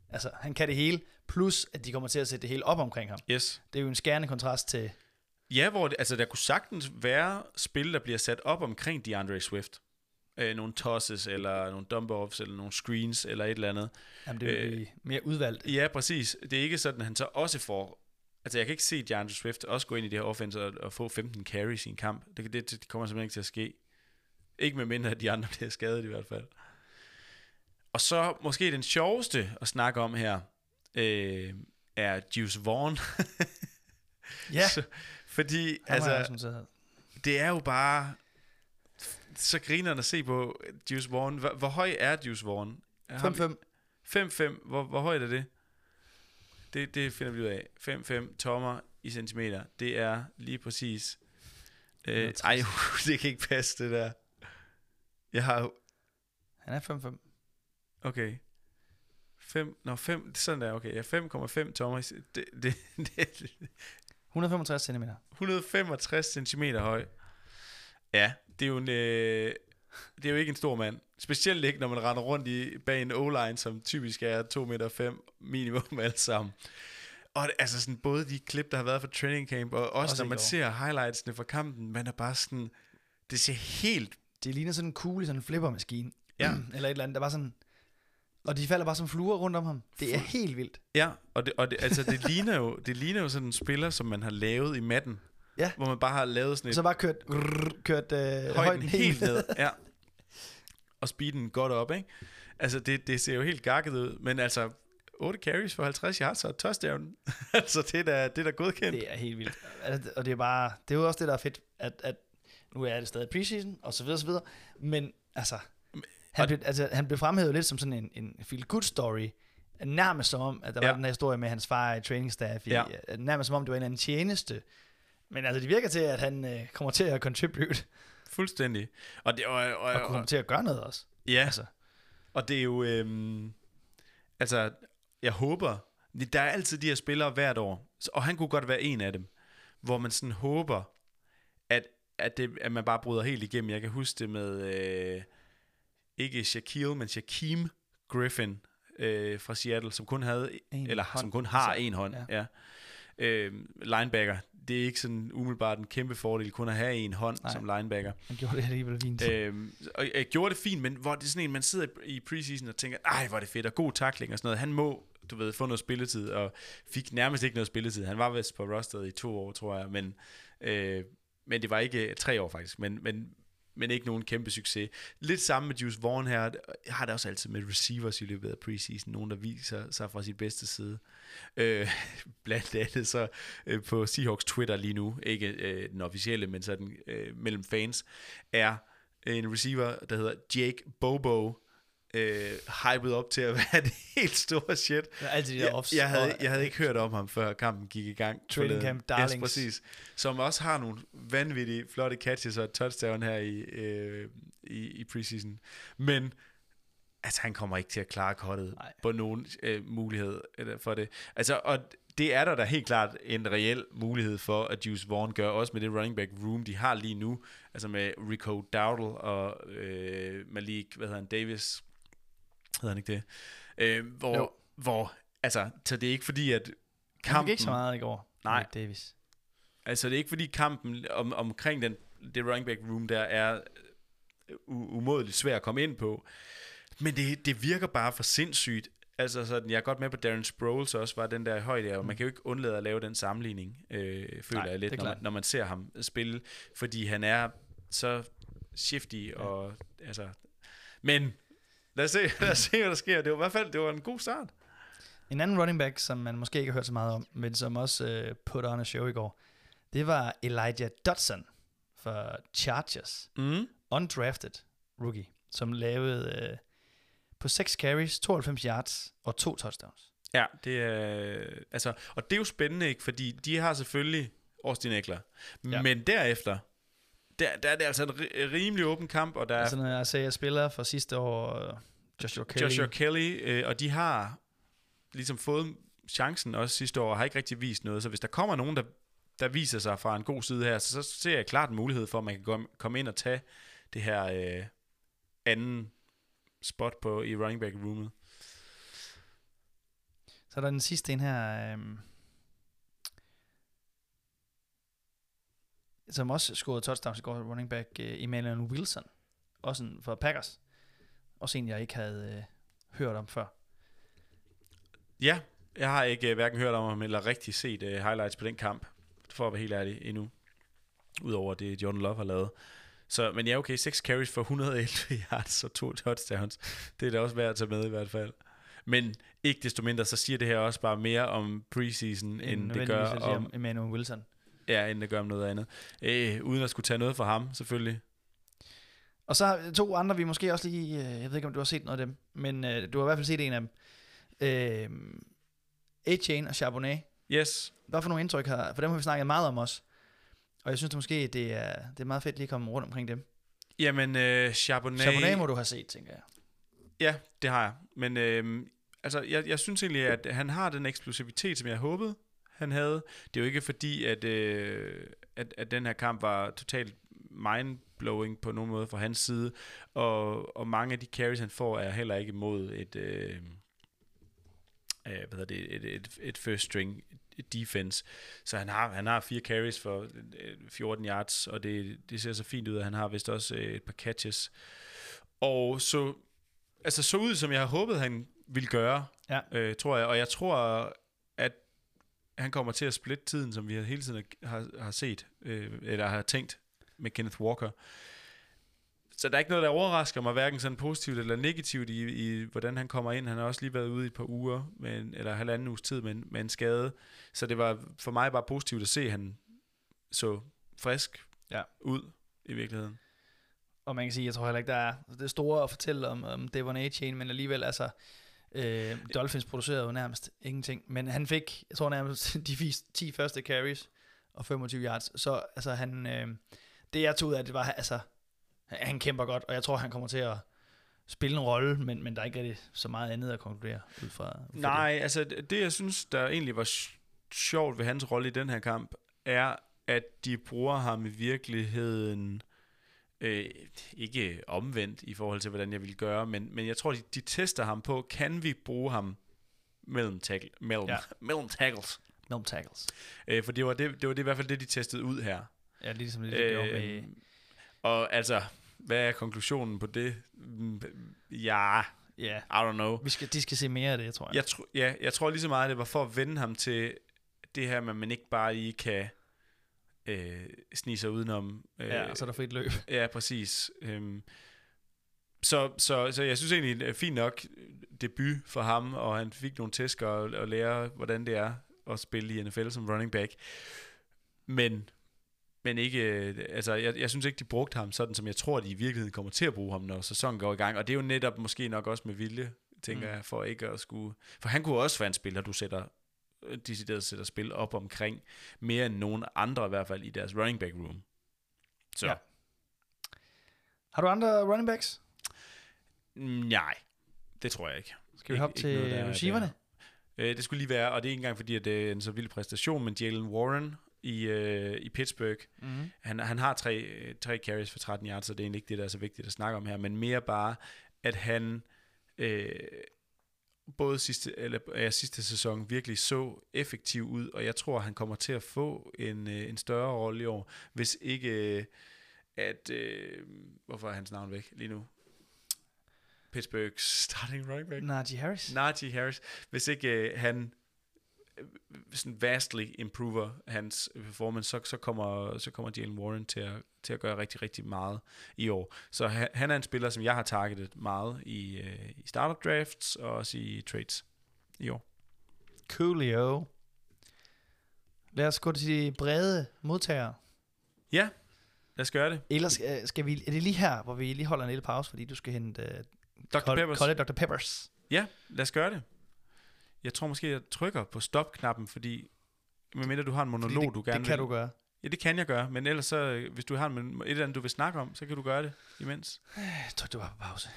altså han kan det hele, plus at de kommer til at sætte det hele op omkring ham. Yes. Det er jo en skærende kontrast til, Ja, hvor det, altså, der kunne sagtens være spil, der bliver sat op omkring DeAndre Swift. Øh, nogle tosses, eller nogle dump-offs, eller nogle screens, eller et eller andet. jamen det vil Øh, blive mere udvalgt. Ja, præcis. Det er ikke sådan, at han så også får... Altså, jeg kan ikke se DeAndre Swift også gå ind i det her offense og, og få 15 carries i en kamp. Det, det, det kommer simpelthen ikke til at ske. Ikke med mindre, at de andre bliver skadet i hvert fald. Og så måske den sjoveste at snakke om her, øh, er Juice Vaughn. Ja, Så, fordi, altså, altså, noteret. det er jo bare så griner at se på Juice Vaughn. Hvor, hvor høj er Juice vi- 5-5. 5-5, hvor, hvor højt er det? det? Det finder vi ud af. 5-5 tommer i centimeter. Det er lige præcis... Øh, 160. ej, det kan ikke passe, det der. Jeg har... Han er 5-5. Okay. 5, nå, 5, sådan der, okay. Ja, 5,5 tommer. i Det, det, det, 165 cm. 165 cm høj. Ja, det er jo en... Øh, det er jo ikke en stor mand. Specielt ikke, når man render rundt i, bag en O-line, som typisk er 2 meter 5 minimum alt sammen. Og altså sådan, både de klip, der har været fra training camp, og også, Også når man går. ser highlightsene fra kampen, man er bare sådan, det ser helt, Det ligner sådan en kugle sådan en flippermaskine. Ja. Eller et eller andet, der bare sådan... Og de falder bare som fluer rundt om ham. Det er helt vildt. ja, og det, og det, altså det ligner jo, det ligner jo sådan en spiller, som man har lavet i matten, Ja. hvor man bare har lavet sådan Og et så bare kørt, rrr, kørt øh, højden højden helt ned. Ja. Og speeden godt op, ikke? Altså, det, det ser jo helt gakket ud, men altså, 8 carries for 50 yards og touchdown. altså, det er da, det er da godkendt. Det er helt vildt. Altså, Og det er bare, det er jo også det, der er fedt, at, at nu er det stadig preseason, og så videre, så videre. Men altså, han, og- blev, altså, han blev fremhævet lidt som sådan en, en feel good story. Nærmest som om, at der ja. var den her historie med hans far i training staff. I, Ja. ja. Nærmest som om, det var en eller anden tjeneste. Men altså, det virker til, at han øh, kommer til at contribute, Fuldstændig. Og det, og, og, og og, kommer til at gøre noget også. ja, Altså, og det er jo, øhm, altså, jeg håber, der er altid de her spillere hvert år, og han kunne godt være en af dem, hvor man sådan håber, at, at, det, at man bare bryder helt igennem. Jeg kan huske det med, øh, ikke Shaquille, men Shaquem Griffin øh, fra Seattle, som kun havde, En eller hånd. som kun har en hånd, ja. ja. Øh, linebacker. Det er ikke sådan umiddelbart en kæmpe fordel kun at have en hånd Nej. som linebacker. Han gjorde det alligevel fint. Øhm, og jeg gjorde det fint, men hvor det er sådan en, man sidder i preseason og tænker, ej, hvor er det fedt, og god takling og sådan noget. Han må, du ved, få noget spilletid, og fik nærmest ikke noget spilletid. Han var vist på rosteret i to år, tror jeg, men, øh, men det var ikke tre år faktisk, men, men, men ikke nogen kæmpe succes. Lidt samme med Juice Vaughn her, jeg har det også altid med receivers i løbet af preseason, nogen der viser sig fra sin bedste side. Øh, blandt andet så øh, på Seahawks Twitter lige nu, ikke øh, den officielle, men sådan øh, mellem fans, er en receiver, der hedder Jake Bobo, øh, hypet op til at være det helt store shit. Er altid de der Jeg, offs. jeg, havde, jeg havde ikke hørt om ham, før kampen gik i gang. Training camp darlings. Yes, præcis. Som også har nogle vanvittige, flotte catches og touchdown her i, øh, i, i preseason. Men altså, han kommer ikke til at klare kottet på nogen øh, mulighed for det. Altså, og det er der da helt klart en reel mulighed for, at Juice Vaughn gør, også med det running back room, de har lige nu, altså med Rico Dowdle og øh, Malik, hvad hedder han, Davis, hedder han ikke det? Øh, hvor, Jo. hvor, altså, så det er ikke fordi, at Han kampen, ikke så meget i går. Nej. Davis. altså det er ikke fordi kampen om, omkring den, det running back room der er øh, umådeligt svær at komme ind på, men det, det virker bare for sindssygt, Altså sådan, jeg er godt med på Darren Sproles også, var den der i højde, og man kan jo ikke undlade at lave den sammenligning, øh, føler Nej, jeg lidt, når man, når man ser ham spille, fordi han er så shifty, og altså, men lad os, se, lad os se, hvad der sker. Det var i hvert fald det var en god start. En anden running back, som man måske ikke har hørt så meget om, men som også øh, put on a show i går, det var Elijah Dodson for Chargers. Mm. Undrafted rookie, som lavede øh, på 6 carries, 92 yards og to touchdowns. Ja, det er, altså, og det er jo spændende, ikke? fordi de har selvfølgelig Austin Eckler, Ja. ja. men derefter, der, der er det altså en ri- rimelig åben kamp, og der er Altså når jeg ser spillere fra sidste år, øh, Joshua Kelly, Joshua Kelly, øh, og de har ligesom fået chancen også sidste år, og har ikke rigtig vist noget, så hvis der kommer nogen, der, der viser sig fra en god side her, så, så ser jeg klart en mulighed for, at man kan komme- komme ind og tage det her øh, anden spot på i running back roomet. Så er der den sidste en her, øh, som også scorede touchdowns i går, running back øh, Emmanuel Wilson, også en for Packers. Også en, jeg ikke havde øh, hørt om før. Ja, jeg har ikke øh, hverken hørt om ham eller rigtig set øh, highlights på den kamp, for at være helt ærlig endnu, udover det Jordan Love har lavet. Så, men ja, okay, 6 carries for 111 yards og to touchdowns. Det er da også værd at tage med i hvert fald. Men ikke desto mindre, så siger det her også bare mere om preseason, end, end det gør om, Emmanuel Wilson. Ja, end det gør noget andet. Øh, uden at skulle tage noget fra ham, selvfølgelig. Og så to andre, vi måske også lige, øh, jeg ved ikke om du har set noget af dem, men øh, du har i hvert fald set en af dem. Øh, A-Chain og Charbonnet. Yes, Hvad for nogle indtryk har, for dem har vi snakket meget om også. Og jeg synes måske, det er, det er meget fedt lige at komme rundt omkring dem. jamen øh, Charbonnet... Charbonnet må du have set, tænker jeg. Ja, det har jeg. Men øh, altså, jeg, jeg synes egentlig, at han har den eksplosivitet, som jeg håbede, han havde. Det er jo ikke fordi, at, øh, at, at den her kamp var totalt mindblowing på nogen måde fra hans side. Og, og mange af de carries, han får, er heller ikke mod et, øh, øh, hvad hedder det, et, et, et first string defense. Så han har, han har fire carries for øh, 14 yards, og det, det ser så fint ud, at han har vist også øh, et par catches. Og så altså så ud, som jeg havde håbet, han ville gøre, Ja. øh, tror jeg. Og jeg tror, han kommer til at splitte tiden, som vi hele tiden har, har set, øh, eller har tænkt med Kenneth Walker. Så der er ikke noget, der overrasker mig, hverken sådan positivt eller negativt i, i hvordan han kommer ind. Han har også lige været ude i et par uger, med en, eller halvanden uges tid med en, med en skade. Så det var for mig bare positivt at se, at han så frisk Ja. ud i virkeligheden. Og man kan sige, jeg tror heller ikke, der er det store at fortælle om, om Devon A-Chain, men alligevel, altså, øh, Dolphins producerede jo nærmest ingenting. Men han fik, jeg tror nærmest, de vis- 10 første carries og 25 yards. Så altså, han, øh, det jeg tog ud af, det var, altså, han- kæmper godt, og jeg tror, han kommer til at spille en rolle, men, men der er ikke rigtig så meget andet at konkludere ud fra, ud fra Nej, altså det jeg synes, der egentlig var sj- sjovt ved hans rolle i den her kamp, er, at de bruger ham i virkeligheden øh, ikke omvendt i forhold til, hvordan jeg ville gøre, men, men jeg tror, de, de tester ham på, kan vi bruge ham mellem, tackle, mellem, Ja. mellem tackles? No tackles. Øh, for det var det, det var det i hvert fald det, de testede ud her. Ja, ligesom det, de gjorde med... Øh, og altså, hvad er konklusionen på det? Mm, Ja, Ja, I don't know. vi skal, de skal se mere af det, tror jeg. Jeg, tro, ja, jeg tror lige så meget, det var for at vende ham til det her, at man ikke bare lige kan øh, snige sig udenom. Øh, Ja, så er der frit løb. Ja, præcis. Øhm, så, så, så jeg synes egentlig, det er fint nok debut for ham, og han fik nogle tæsker og, og lære, hvordan det er at spille i NFL som running back. Men, men ikke, øh, altså, jeg, jeg synes ikke, de brugte ham sådan, som jeg tror, de i virkeligheden kommer til at bruge ham, når sæsonen går i gang. Og det er jo netop måske nok også med vilje, tænker Mm. jeg, for ikke at skulle... For han kunne også være en spiller, du sætter øh, decideret sætter spil op omkring, mere end nogen andre i hvert fald i deres running back room. Så. Ja. Har du andre running backs? Mm, Nej, det tror jeg ikke. Skal vi Ikke- hoppe ikke til noget, der er- receiverne? Øh, det skulle lige være, og det er ikke engang fordi, at det er en så vild præstation, men Jalen Warren i, øh, i Pittsburgh, Mm-hmm. han, han har tre, tre carries for 13 yards, så det er egentlig ikke det, der er så vigtigt at snakke om her, men mere bare, at han øh, både sidste, eller, ja, sidste sæson virkelig så effektiv ud, og jeg tror, han kommer til at få en, øh, en større rolle i år, hvis ikke øh, at, øh, hvorfor er hans navn væk lige nu? Pittsburghs starting running back? Najee Harris? Najee Harris, hvis ikke øh, han sådan vastly improver hans performance, så, så, kommer, så kommer Jalen Warren til at, til at gøre rigtig, rigtig meget i år. Så han, er en spiller, som jeg har targetet meget i, øh, i startup drafts og også i trades i år. Coolio. Lad os gå til de brede modtagere. Ja, lad os gøre det. Ellers øh, skal vi, er det lige her, hvor vi lige holder en lille pause, fordi du skal hente Dr. Col- Peppers. Collie Dr. Peppers. Ja, lad os gøre det. Jeg tror måske, jeg trykker på stop-knappen, fordi medmindre du har en monolog, det, du gerne Det kan vil. du gøre. Ja, det kan jeg gøre, men ellers så, øh, hvis du har en, et eller andet, du vil snakke om, så kan du gøre det imens. Jeg tror, du var på pause.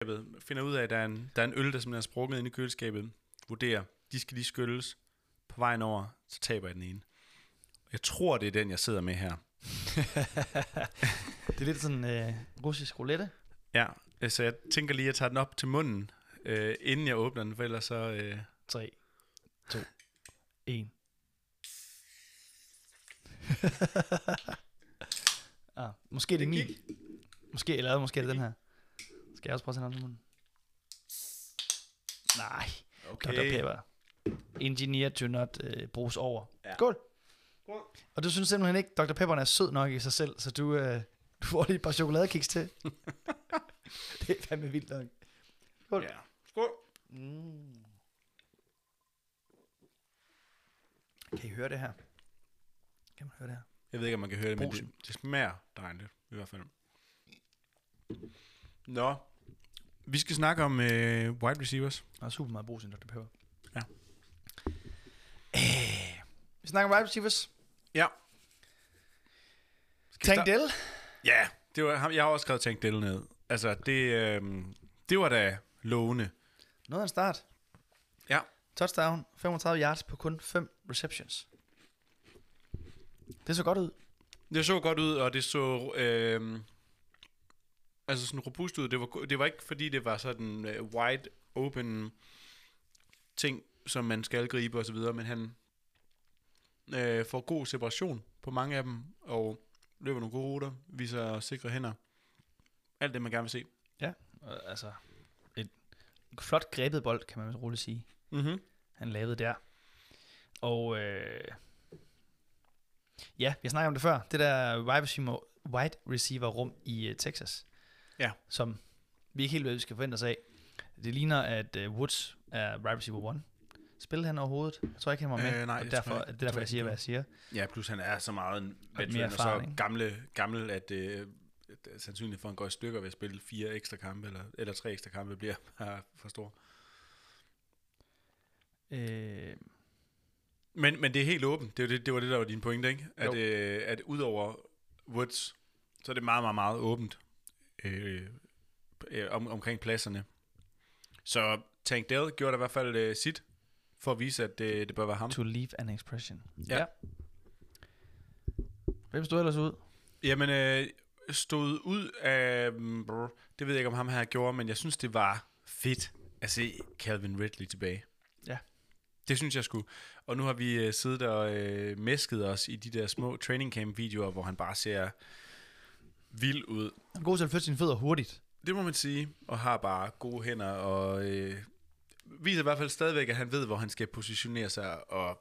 køleskabet, finder ud af, at der er en, der er en øl, der simpelthen er sprukket ind i køleskabet, vurderer, de skal lige skylles. På vejen over, så taber jeg den ene. Jeg tror, det er den, jeg sidder med her. det er lidt sådan øh, russisk roulette. Ja, øh, så jeg tænker lige, at jeg tager den op til munden, øh, inden jeg åbner den, for ellers så... Øh, 3, 2, 1. ah, måske er det Den min. Måske, eller måske er det den her. Skal jeg også prøve at tage den munden? Nej, okay. Dr. Pepper. Engineer to not øh, bruges over. Ja. Skål. Og du synes simpelthen ikke, Dr. Pepperen er sød nok i sig selv, så du, øh, du får lige et par chokoladekiks til. det er fandme vildt nok. Skål. Ja. Mm. Kan I høre det her? Kan man høre det her? Jeg ved ikke, om man kan høre det, men det, Brusen. det smager dejligt, i hvert fald. Nå, vi skal snakke om øh, wide receivers. Der er super meget brug til Dr. Pepper. Ja. Øh, vi snakker om wide receivers. Ja. Tank Dell. Ja, det var ham. Jeg har også skrevet Tank Dell ned. Altså, det, øh, det var da lovende. Noget af en start. Ja. Touchdown. 35 yards på kun 5 receptions. Det så godt ud. Det så godt ud, og det så øh, altså sådan robust ud. Det var, det var ikke, fordi det var sådan øh, wide open ting, som man skal gribe og så videre, men han øh, får god separation på mange af dem, og løber nogle gode ruter, viser sikre hænder. Alt det, man gerne vil se. Og, Altså, flot grebet bold, kan man roligt sige. Mm-hmm. han lavede der. Og øh, ja, vi har snakket om det før. Det der wide receiver, wide receiver rum i uh, Texas. Ja. Som vi ikke helt ved, vi skal forvente os af. Det ligner, at uh, Woods er wide receiver 1. Spillede han overhovedet? Jeg tror ikke, han var med. Øh, nej, og det derfor, jeg det er derfor, jeg siger, hvad jeg siger. Ja, plus han er så meget en veteran, og så gamle, gammel, at øh, at sandsynligt for, at han går i stykker ved at spille fire ekstra kampe, eller, eller tre ekstra kampe, bliver for stor. Øh, Men, men det er helt åbent. Det, var det, det var det, der var din pointe, ikke? At, Jo. øh, at udover Woods, så er det meget, meget, meget åbent øh, øh, om, omkring pladserne. Så Tank Dell gjorde da i hvert fald øh, sit, for at vise, at det, det bør være ham. to leave an expression. Ja. Hvem stod ellers ud? Jamen, øh, stod ud af... mm, brr, Det ved jeg ikke, om ham her gjorde, men jeg synes, det var fedt at se Calvin Ridley tilbage. Det synes jeg skulle. Og nu har vi øh, siddet og øh, mæsket os i de der små training camp videoer, hvor han bare ser vild ud. Han er god til at flytte sine fødder hurtigt. Det må man sige. Og har bare gode hænder og øh, viser i hvert fald stadigvæk, at han ved, hvor han skal positionere sig. Og,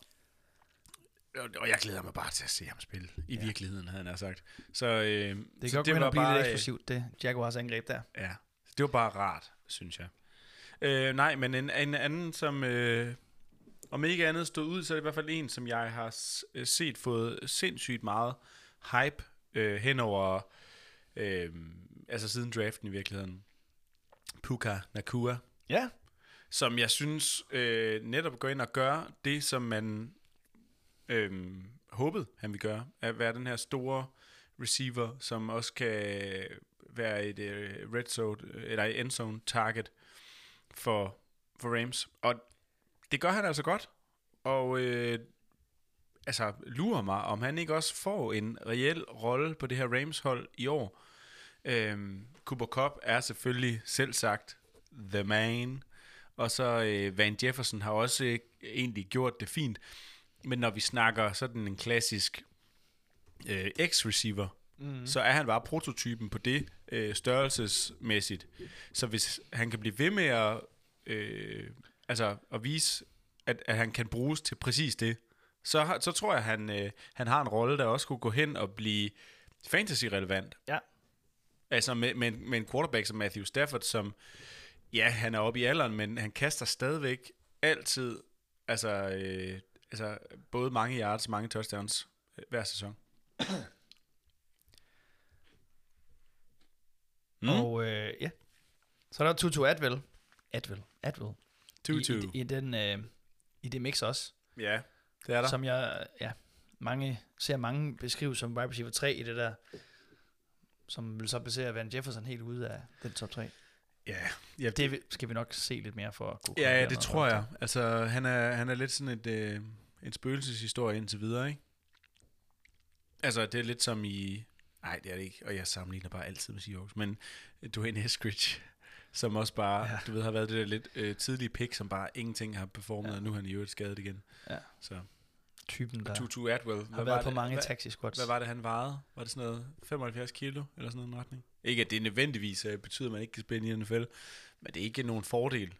og, jeg glæder mig bare til at se ham spille. I Ja. virkeligheden, havde han sagt. Så, øh, Det kan så godt hen og blive bare, lidt øh, eksplosivt, det Jaguars angreb der. Ja, det var bare rart, synes jeg. Øh, nej, men en, en anden, som øh, om ikke andet stod ud, så er det i hvert fald en, som jeg har øh, set fået sindssygt meget hype øh, hen over, øh, altså siden draften i virkeligheden. Puka Nakua, Ja. som jeg synes øh, netop går ind og gør det, som man øhm, håbet, han vil gøre. At være den her store receiver, som også kan være et øh, red zone, øh, eller end zone target for, for Rams. Og det gør han altså godt. Og øh, altså lurer mig, om han ikke også får en reel rolle på det her Rams-hold i år. Øhm, Cooper Cup er selvfølgelig selv sagt the man. Og så øh, Van Jefferson har også øh, egentlig gjort det fint. Men når vi snakker sådan en klassisk øh, X-receiver, mm. så er han bare prototypen på det øh, størrelsesmæssigt. Så hvis han kan blive ved med at, øh, altså at vise, at, at han kan bruges til præcis det, så, har- så tror jeg, at han, øh, han har en rolle, der også kunne gå hen og blive fantasy-relevant. Ja. Altså med, med, en- med en quarterback som Matthew Stafford, som, ja, han er oppe i alderen, men han kaster stadigvæk altid, altså, øh, altså både mange yards mange touchdowns øh, hver sæson. Mm. Og øh, ja. Så er der Tutu Atwell. Atwell. Atwell. Tutu. I, i, i, den, øh, I det mix også. Ja, det er der. Som jeg, ja, mange, ser mange beskrive som wide receiver 3 i det der, som vil så basere Van Jefferson helt ude af den top 3. Ja, ja, Det skal vi nok se lidt mere for at kunne ja, ja det tror jeg. Altså, han er, han er lidt sådan et, øh, en spøgelseshistorie indtil videre, ikke? Altså, det er lidt som i... Nej, det er det ikke, og jeg sammenligner bare altid med Seahawks, men Dwayne Eskridge, som også bare, Ja. du ved, har været det der lidt øh, tidlige pick, som bare ingenting har performet, ja. og nu er han i øvrigt skadet igen. Ja. Så, Typen, der Tutu Atwell, har været på det, mange hvad, taxi squats. hvad var det, han vejede? Var det sådan noget 75 kilo, eller sådan noget retning? Ikke, at det nødvendigvis øh, betyder, at man ikke kan spille i NFL, men det er ikke nogen fordel.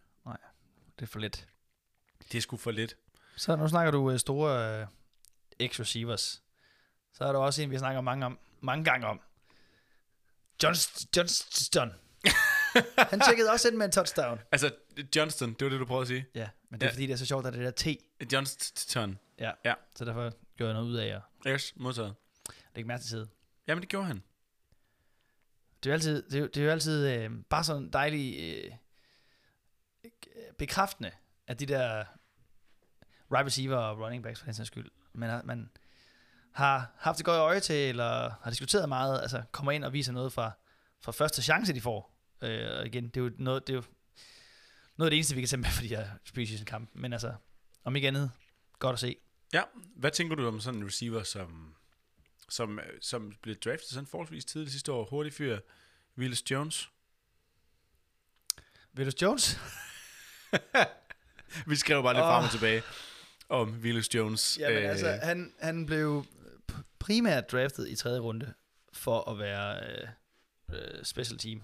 Det er for lidt. Det er sgu for lidt. Så nu snakker du øh, store øh, X-receivers. Så er der også en, vi snakker mange, om, mange gange om. Johnston. Johnston. Han tjekkede også ind med en touchdown. Altså, Johnston, det var det, du prøvede at sige. Ja, men det er Ja. fordi, det er så sjovt, at det der T. Johnston. Så derfor gjorde jeg noget ud af at Yes, modtaget. lægge mærke til side. Jamen, det gjorde han. Det er jo altid, det er, jo- det er jo altid øh, bare sådan dejligt øh, bekræftende, at de der wide receiver og running backs for den sags skyld, man har, man har haft det godt øje til, eller har diskuteret meget, altså kommer ind og viser noget fra, fra første chance, de får. Øh, og igen, det er jo noget, det er jo noget af det eneste, vi kan tage med for de her preseason kampe, men altså, om ikke andet, godt at se. Ja, hvad tænker du om sådan en receiver, som, som, som blev draftet sådan forholdsvis tidligt sidste år? Hurtig fyr, Willis Jones. Willis Jones? Vi skrev bare lidt Åh. frem og tilbage om Willis Jones. Ja, men øh, altså, han, han blev primært draftet i tredje runde for at være øh, øh, special team.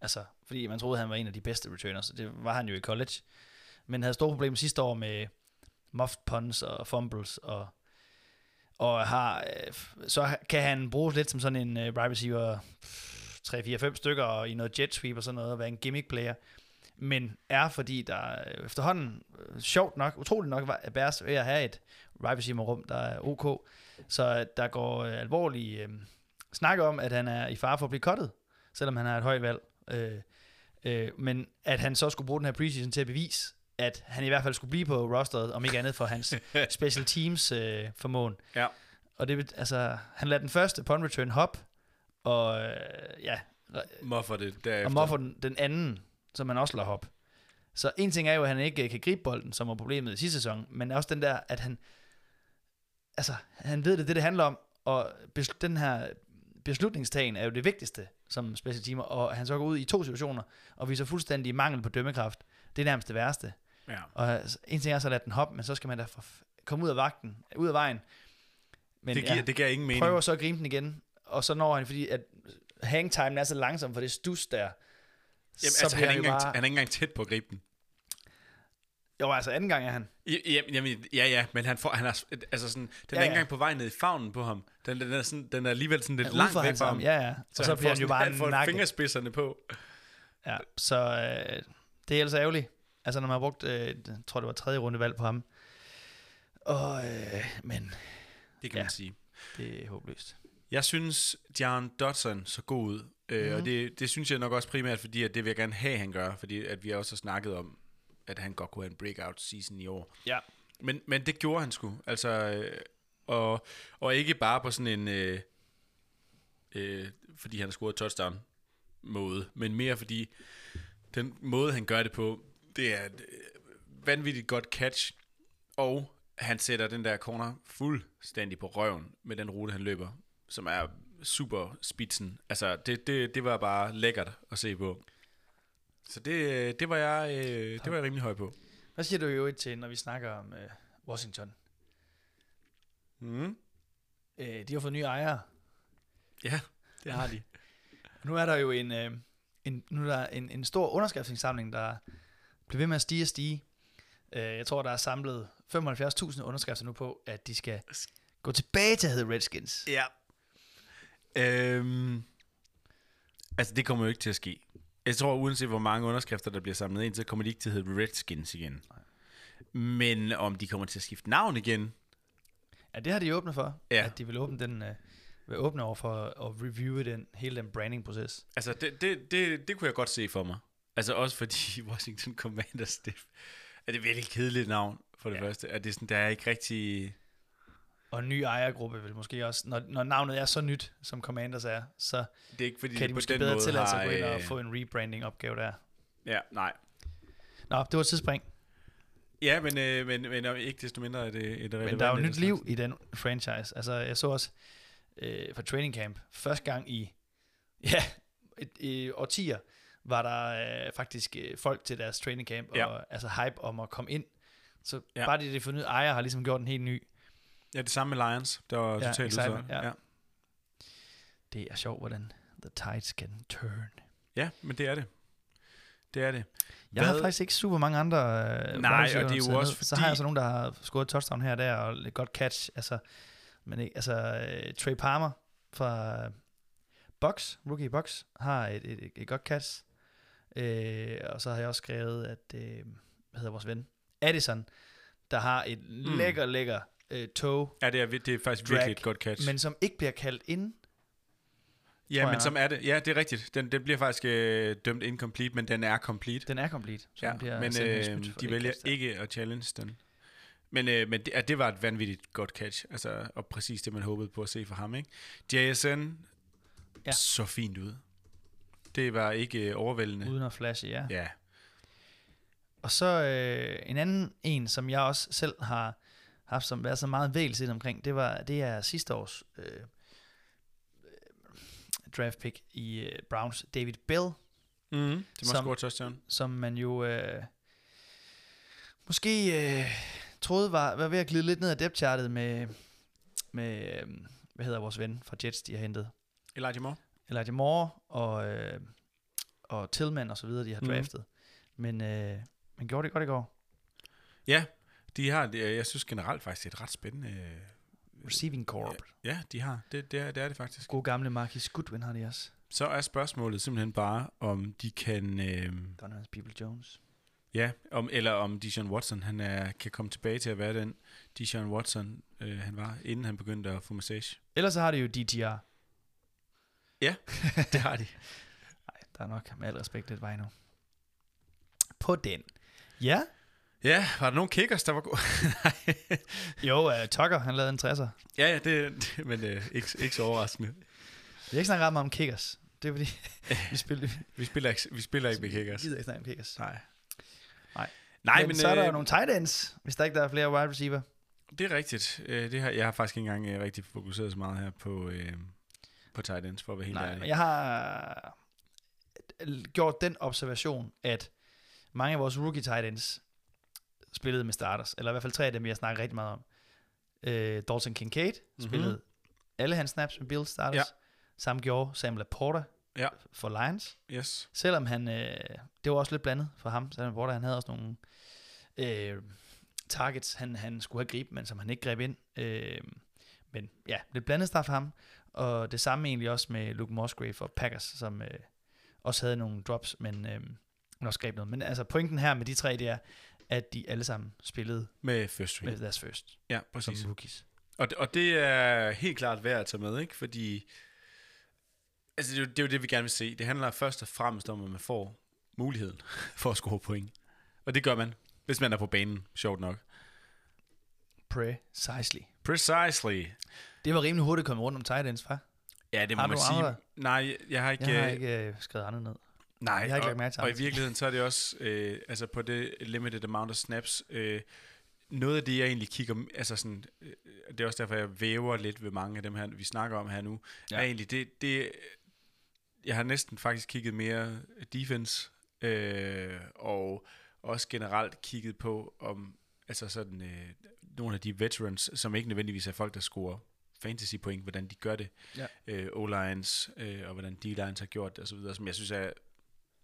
Altså, fordi man troede, han var en af de bedste returners. Det var han jo i college. Men havde store problemer sidste år med muffed punts og fumbles. Og, og har, øh, så kan han bruges lidt som sådan en øh, wide receiver 3-4-5 stykker og i noget jet sweep og sådan noget, og være en gimmick player. Men er, fordi der øh, efterhånden, øh, sjovt nok, utroligt nok, var- Bears ved at have et wide receiver rum, der er ok. Så der går øh, alvorlig øh, snak om, at han er i fare for at blive cuttet, selvom han har et højt valg. Øh, øh, men at han så skulle bruge den her preseason til at bevise, at han i hvert fald skulle blive på rosteret, om ikke andet for hans special teams øh, formåen. Ja. Og det, altså, han lader den første punt return hop, og øh, ja, Muffer det derefter. og Moffer den, den anden, som han også lader hop. Så en ting er jo, at han ikke kan gribe bolden, som var problemet i sidste sæson, men også den der, at han, altså, han ved det, det det handler om, og besl- den her beslutningstagen er jo det vigtigste som special teamer, og han så går ud i to situationer, og viser fuldstændig mangel på dømmekraft. Det er nærmest det værste. Ja. Og en ting er så at lade den hoppe, men så skal man da komme ud af vagten, ud af vejen. Men det, giver, ja, det giver ingen mening. prøver så at gribe den igen, og så når han, fordi at hangtimen er så langsom for det stus der, Jamen, så altså, han, er han engang, bare... han er ikke engang tæt på at gribe den. Jo, altså anden gang er han. Ja, jamen, ja, ja, men han får, han er, altså sådan, den Ja, er ikke ja. engang på vej ned i favnen på ham. Den, den, er, sådan, den er alligevel sådan lidt Han langt væk fra ham. Ja, ja. Og så, bliver han jo bare han får nakket. fingerspidserne på. Ja, så øh, det er altså ærgerligt. Altså, når man har brugt, øh, jeg tror det var tredje runde valg på ham. Og, øh, men Det kan Ja. man sige. det er håbløst. Jeg synes, John Dodson så god ud. Øh, Mhm. Og det, det synes jeg nok også primært, fordi at det vil jeg gerne have, han gør. Fordi at vi også har snakket om, at han godt kunne have en breakout season i år. Ja. Men, men det gjorde han sgu. Altså, øh, og, og ikke bare på sådan en, øh, øh, fordi han har scoret touchdown måde, men mere fordi den måde, han gør det på, det er et øh, vanvittigt godt catch, og han sætter den der corner fuldstændig på røven med den rute, han løber, som er super spidsen. Altså, det, det, det var bare lækkert at se på. Så det, det var jeg, øh, det var jeg rimelig høj på. Hvad siger du i øvrigt til, når vi snakker om øh, Washington? Mm. Øh, de har fået nye ejere. Ja, det har de. Nu er der jo en, øh, en, nu er der en, en stor underskriftsindsamling, der bliver ved med at stige og stige. Øh, jeg tror, der er samlet 75.000 underskrifter nu på, at de skal gå tilbage til at hedde Redskins. Ja. Øhm, altså, det kommer jo ikke til at ske. Jeg tror, uanset hvor mange underskrifter, der bliver samlet ind, så kommer de ikke til at hedde Redskins igen. Men om de kommer til at skifte navn igen, Ja, det har de åbnet for, Ja. at de vil åbne den, øh, vil åbne over for at reviewe den, hele den branding-proces. altså, det, det, det, det kunne jeg godt se for mig. Altså, også fordi Washington Commanders, det er det virkelig kedeligt navn, for det Ja. første. At det er sådan, der er ikke rigtig... Og en ny ejergruppe vil måske også, når, når navnet er så nyt, som Commanders er, så Det er ikke fordi, kan de måske bedre har, at gå ind og øh, få en rebranding-opgave der. Ja, nej. Nå, det var et tidsspring. Ja, men, øh, men, men ikke desto mindre er det et Men der er jo nyt liv i den franchise. Altså, jeg så også øh, fra training camp, første gang i, ja, et, i årtier, var der øh, faktisk øh, folk til deres training camp, Ja. og altså hype om at komme ind. Så Ja. bare det, det fundet ejer, har ligesom gjort en helt ny. Ja, det samme med Lions. Der var Ja, totalt udsolgt. ja. ja. Det er sjovt, hvordan the tides can turn. Ja, men det er det. Det er det. Jeg har Hvad- faktisk ikke super mange andre øh, Nej, og det er jo også ned. Så fordi- har jeg så nogen, der har scoret touchdown her og der, og et godt catch. Altså, men ikke, altså øh, Trey Palmer fra Box, rookie Box, har et, et, et, et godt catch. Øh, og så har jeg også skrevet, at, øh, hvad hedder vores ven? Addison, der har et mm. lækker, lækker øh, toe, Ja, det er, det er faktisk Drag, virkelig et godt catch. men som ikke bliver kaldt ind. ja, men jeg som er det. Ja, det er rigtigt. Den, den bliver faktisk øh, dømt incomplete, men den er complete. Den er complete. Så ja, den bliver men øh, for de vælger kast der. ikke at challenge den. Men, øh, men det, ja, det var et vanvittigt godt catch, altså, og præcis det, man håbede på at se fra ham. Ikke? JSN ja. så fint ud. Det var ikke øh, overvældende. Uden at flashe, ja. Ja, Og så øh, en anden en, som jeg også selv har haft som været så meget vægelset omkring, det var det er sidste års øh, øh, draft pick i øh, Browns, David Bell, mm, det må Som- score touchdown. som man jo øh, måske øh, troede var, var ved at glide lidt ned ad depth chartet med, med øh, hvad hedder vores ven fra Jets, de har hentet. Elijah Moore. Elijah Moore og, øh, og Tillman og så videre, de har Mhm. draftet. Men, øh, men gjorde det godt i går. Ja, de har, det- jeg synes generelt faktisk, det er et ret spændende... øh, Receiving Corp. Ja, de har. Det, det, er, det er det faktisk. God gamle Marcus Goodwin har de også. Så er spørgsmålet simpelthen bare, om de kan... Øh, Donovan People Jones. ja, om, eller om Dijon Watson han er, kan komme tilbage til at være den Dijon Watson, øh, han var, inden han begyndte at få massage. Ellers så har de jo DTR. Det har de. Nej, der er nok med al respekt lidt vej nu. På den. Ja. Ja, var der nogen kickers, der var gode? Jo, uh, Tucker, han lavede en 60'er. ja, ja, det, det men øh, ikke, ikke så overraskende. Vi har ikke snakket ret meget om kickers. Det er fordi, vi spiller, Vi spiller ikke, vi spiller ikke med vi kickers. gider ikke snakke om kickers. Nej. Nej. Nej, men, men, så er der øh, jo nogle tight ends, hvis der ikke der er flere wide receiver. Det er rigtigt. Øh, det har, jeg har faktisk ikke engang øh, rigtig fokuseret så meget her på, øh, på tight ends, for at være helt Nej, ærlig. jeg har gjort den observation, at mange af vores rookie tight ends spillede med starters, eller i hvert fald tre af dem, har snakket rigtig meget om. Øh, Dalton Kincaid mm-hmm. spillede alle hans snaps med Bills starters. Ja. Samme gjorde Sam Laporta Ja. for Lions. Yes. Selvom han, øh, det var også lidt blandet for ham, Sam Laporta, han havde også nogle øh, targets, han, han skulle have gribet, men som han ikke greb ind. Øh, men ja, lidt blandet start for ham. Og det samme egentlig også med Luke Musgrave og Packers, som øh, også havde nogle drops, men, øh, også greb noget. Men altså pointen her med de tre, det er, at de alle sammen spillede Med first string. med deres first, Ja, som præcis. rookies. Og, og det er helt klart værd at tage med, ikke? Fordi altså, det, er jo, det er jo det, vi gerne vil se. Det handler først og fremmest om, at man får muligheden for at score point. Og det gør man, hvis man er på banen, sjovt nok. Precisely. Precisely. Det var rimelig hurtigt at komme rundt om tight ends, far. Ja, det må Har man sige. andre? Nej, jeg har ikke... Jeg har øh, ikke øh, skrevet andet ned. Nej, Jeg har ikke og, til og i virkeligheden så er det også, øh, altså på det limited amount of snaps, øh, noget af det, jeg egentlig kigger, altså sådan, øh, det er også derfor, jeg væver lidt ved mange af dem her, vi snakker om her nu. Ja. er egentlig, det, det, jeg har næsten faktisk kigget mere defense, øh, og også generelt kigget på, om, altså sådan, øh, nogle af de veterans, som ikke nødvendigvis er folk, der scorer fantasy point, hvordan de gør det, Ja. øh, O-lines, øh, og hvordan D-lines har gjort det, og så videre, som jeg synes er,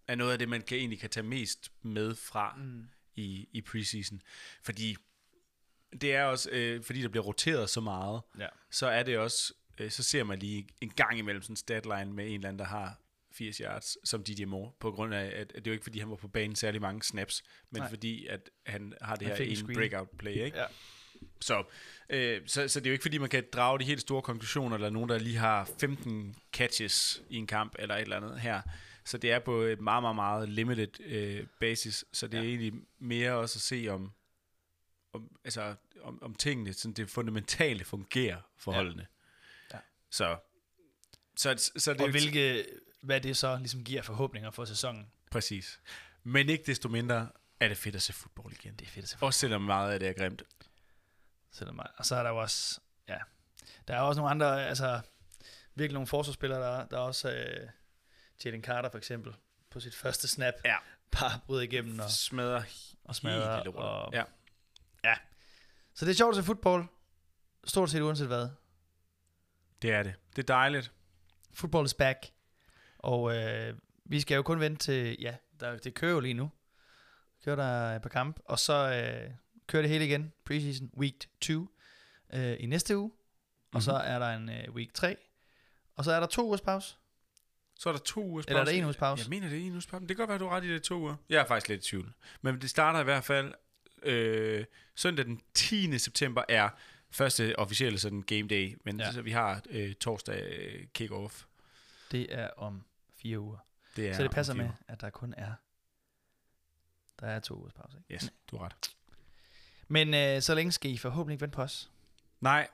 er noget af det, man kan egentlig kan tage mest med fra Mm. i, i preseason. Fordi det er også, øh, fordi der bliver roteret så meget, Ja. så er det også, øh, så ser man lige en gang imellem sådan en statline med en eller anden, der har 80 yards som DJ Moore, på grund af, at, at det er jo ikke fordi, han var på banen særlig mange snaps, men Nej. Fordi, at han har det Han her en en screen. breakout play, ikke? Ja. Så, øh, så, så det er jo ikke fordi, man kan drage de helt store konklusioner, eller nogen, der lige har 15 catches i en kamp, eller et eller andet her. Så det er på et meget, meget, meget limited øh, basis, så det ja. Er egentlig mere også at se, om, om, altså, om, om tingene, sådan det fundamentale fungerer for Ja. Ja. Så, så, så det Og hvilke, hvad det så ligesom giver forhåbninger for sæsonen. Præcis. Men ikke desto mindre er det fedt at se fodbold igen. Det er fedt at se Også selvom meget af det er grimt. Selvom mig. Og så er der jo også, ja, der er også nogle andre, altså virkelig nogle forsvarsspillere, der, der er også øh, Jalen Carter for eksempel, på sit første snap, Ja. bare bryder igennem og, Smadrer og smadrer. lortet. Og, Ja. ja. Så det er sjovt at se fodbold, stort set uanset hvad. Det er det. Det er dejligt. Football is back. Og øh, vi skal jo kun vente til, ja, der, det kører jo lige nu. Kører der par kamp, og så øh, kører det hele igen, preseason week 2, øh, i næste uge. Og så Mhm. er der en øh, week 3, og så er der to ugers pause. Så er der to ugers Eller er der en uges pause? Jeg mener, det er en uges pause. Det kan godt være, du har ret i det to uger. Jeg er faktisk lidt i tvivl. Men det starter i hvert fald øh, søndag den 10. september er første officielle sådan game day. Men Ja. så vi har øh, torsdag øh, kick-off. Det er om fire uger. Det er så det passer med, at der kun er, der er to ugers pause. Ikke? Yes, du har ret. Men øh, så længe skal I forhåbentlig ikke vente på os. Nej,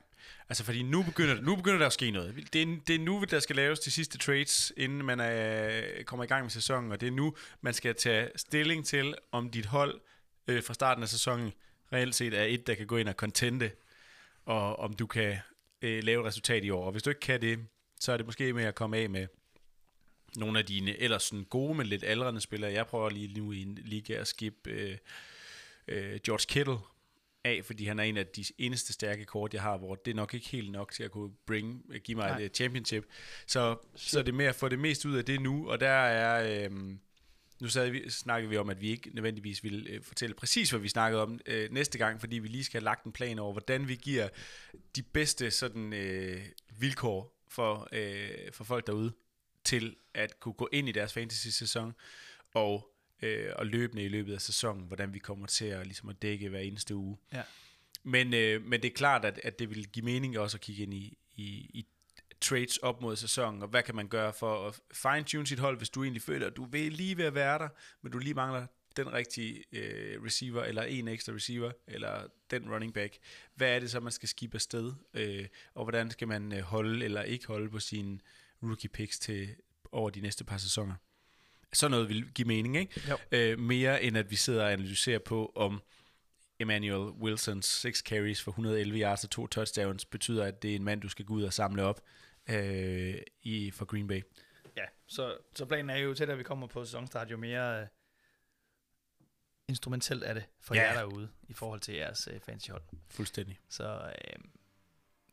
altså fordi nu begynder, nu begynder der at ske noget. Det er, det er nu, der skal laves de sidste trades, inden man er, kommer i gang med sæsonen, og det er nu, man skal tage stilling til, om dit hold øh, fra starten af sæsonen reelt set er et, der kan gå ind og contente, og om du kan øh, lave et resultat i år. Og hvis du ikke kan det, så er det måske med at komme af med nogle af dine ellers sådan gode, men lidt aldrende spillere. Jeg prøver lige nu i en liga at skip øh, øh, George Kittle af, fordi han er en af de eneste stærke kort, jeg har, hvor det er nok ikke helt nok til at kunne bring, give mig Nej. et øh, championship. Så, så det er med at få det mest ud af det nu, og der er... Øh, nu sad vi, snakkede vi om, at vi ikke nødvendigvis ville øh, fortælle præcis, hvad vi snakkede om øh, næste gang, fordi vi lige skal have lagt en plan over, hvordan vi giver de bedste sådan, øh, vilkår for, øh, for folk derude til at kunne gå ind i deres fantasy-sæson og, øh, og løbende i løbet af sæsonen, hvordan vi kommer til at, ligesom at dække hver eneste uge. Ja. Men, øh, men det er klart, at, at det vil give mening også at kigge ind i, i, i trades op mod sæsonen, og hvad kan man gøre for at fine-tune sit hold, hvis du egentlig føler, at du vil lige ved at være der, men du lige mangler den rigtige øh, receiver, eller en ekstra receiver, eller den running back. Hvad er det så, man skal skifte afsted, øh, og hvordan skal man øh, holde eller ikke holde på sine rookie picks til over de næste par sæsoner? Sådan noget vil give mening, ikke? Jo. Øh, mere end at vi sidder og analyserer på, om Emmanuel Wilsons 6 carries for 111 yards og to touchdowns betyder, at det er en mand, du skal gå ud og samle op øh, i, for Green Bay. Ja, så, så planen er jo, tættere vi kommer på sæsonstart, jo mere øh, instrumentelt er det for Ja. jer derude i forhold til jeres øh, fancy hold. Fuldstændig. Så øh,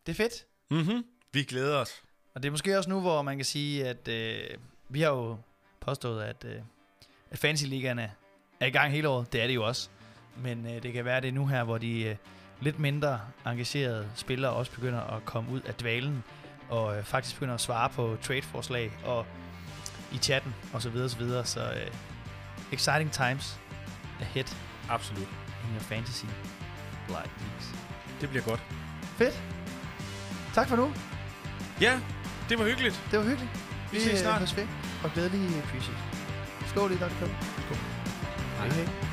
det er fedt. Mm-hmm. Vi glæder os. Og det er måske også nu, hvor man kan sige, at øh, vi har jo påstået, at, øh, at fantasy-ligaerne er i gang hele året. Det er det jo også. Men øh, det kan være, det er nu her, hvor de øh, lidt mindre engagerede spillere også begynder at komme ud af dvalen, og øh, faktisk begynder at svare på trade-forslag og i chatten og så videre, så videre. Så øh, exciting times ahead Absolut. in your fantasy leagues. Det bliver godt. Fedt. Tak for nu. Ja, det var hyggeligt. Det var hyggeligt. Vi ses øh, snart. Vi ses, og glædelig pre-season. Skål i Dr. Skål. Hej. Hej.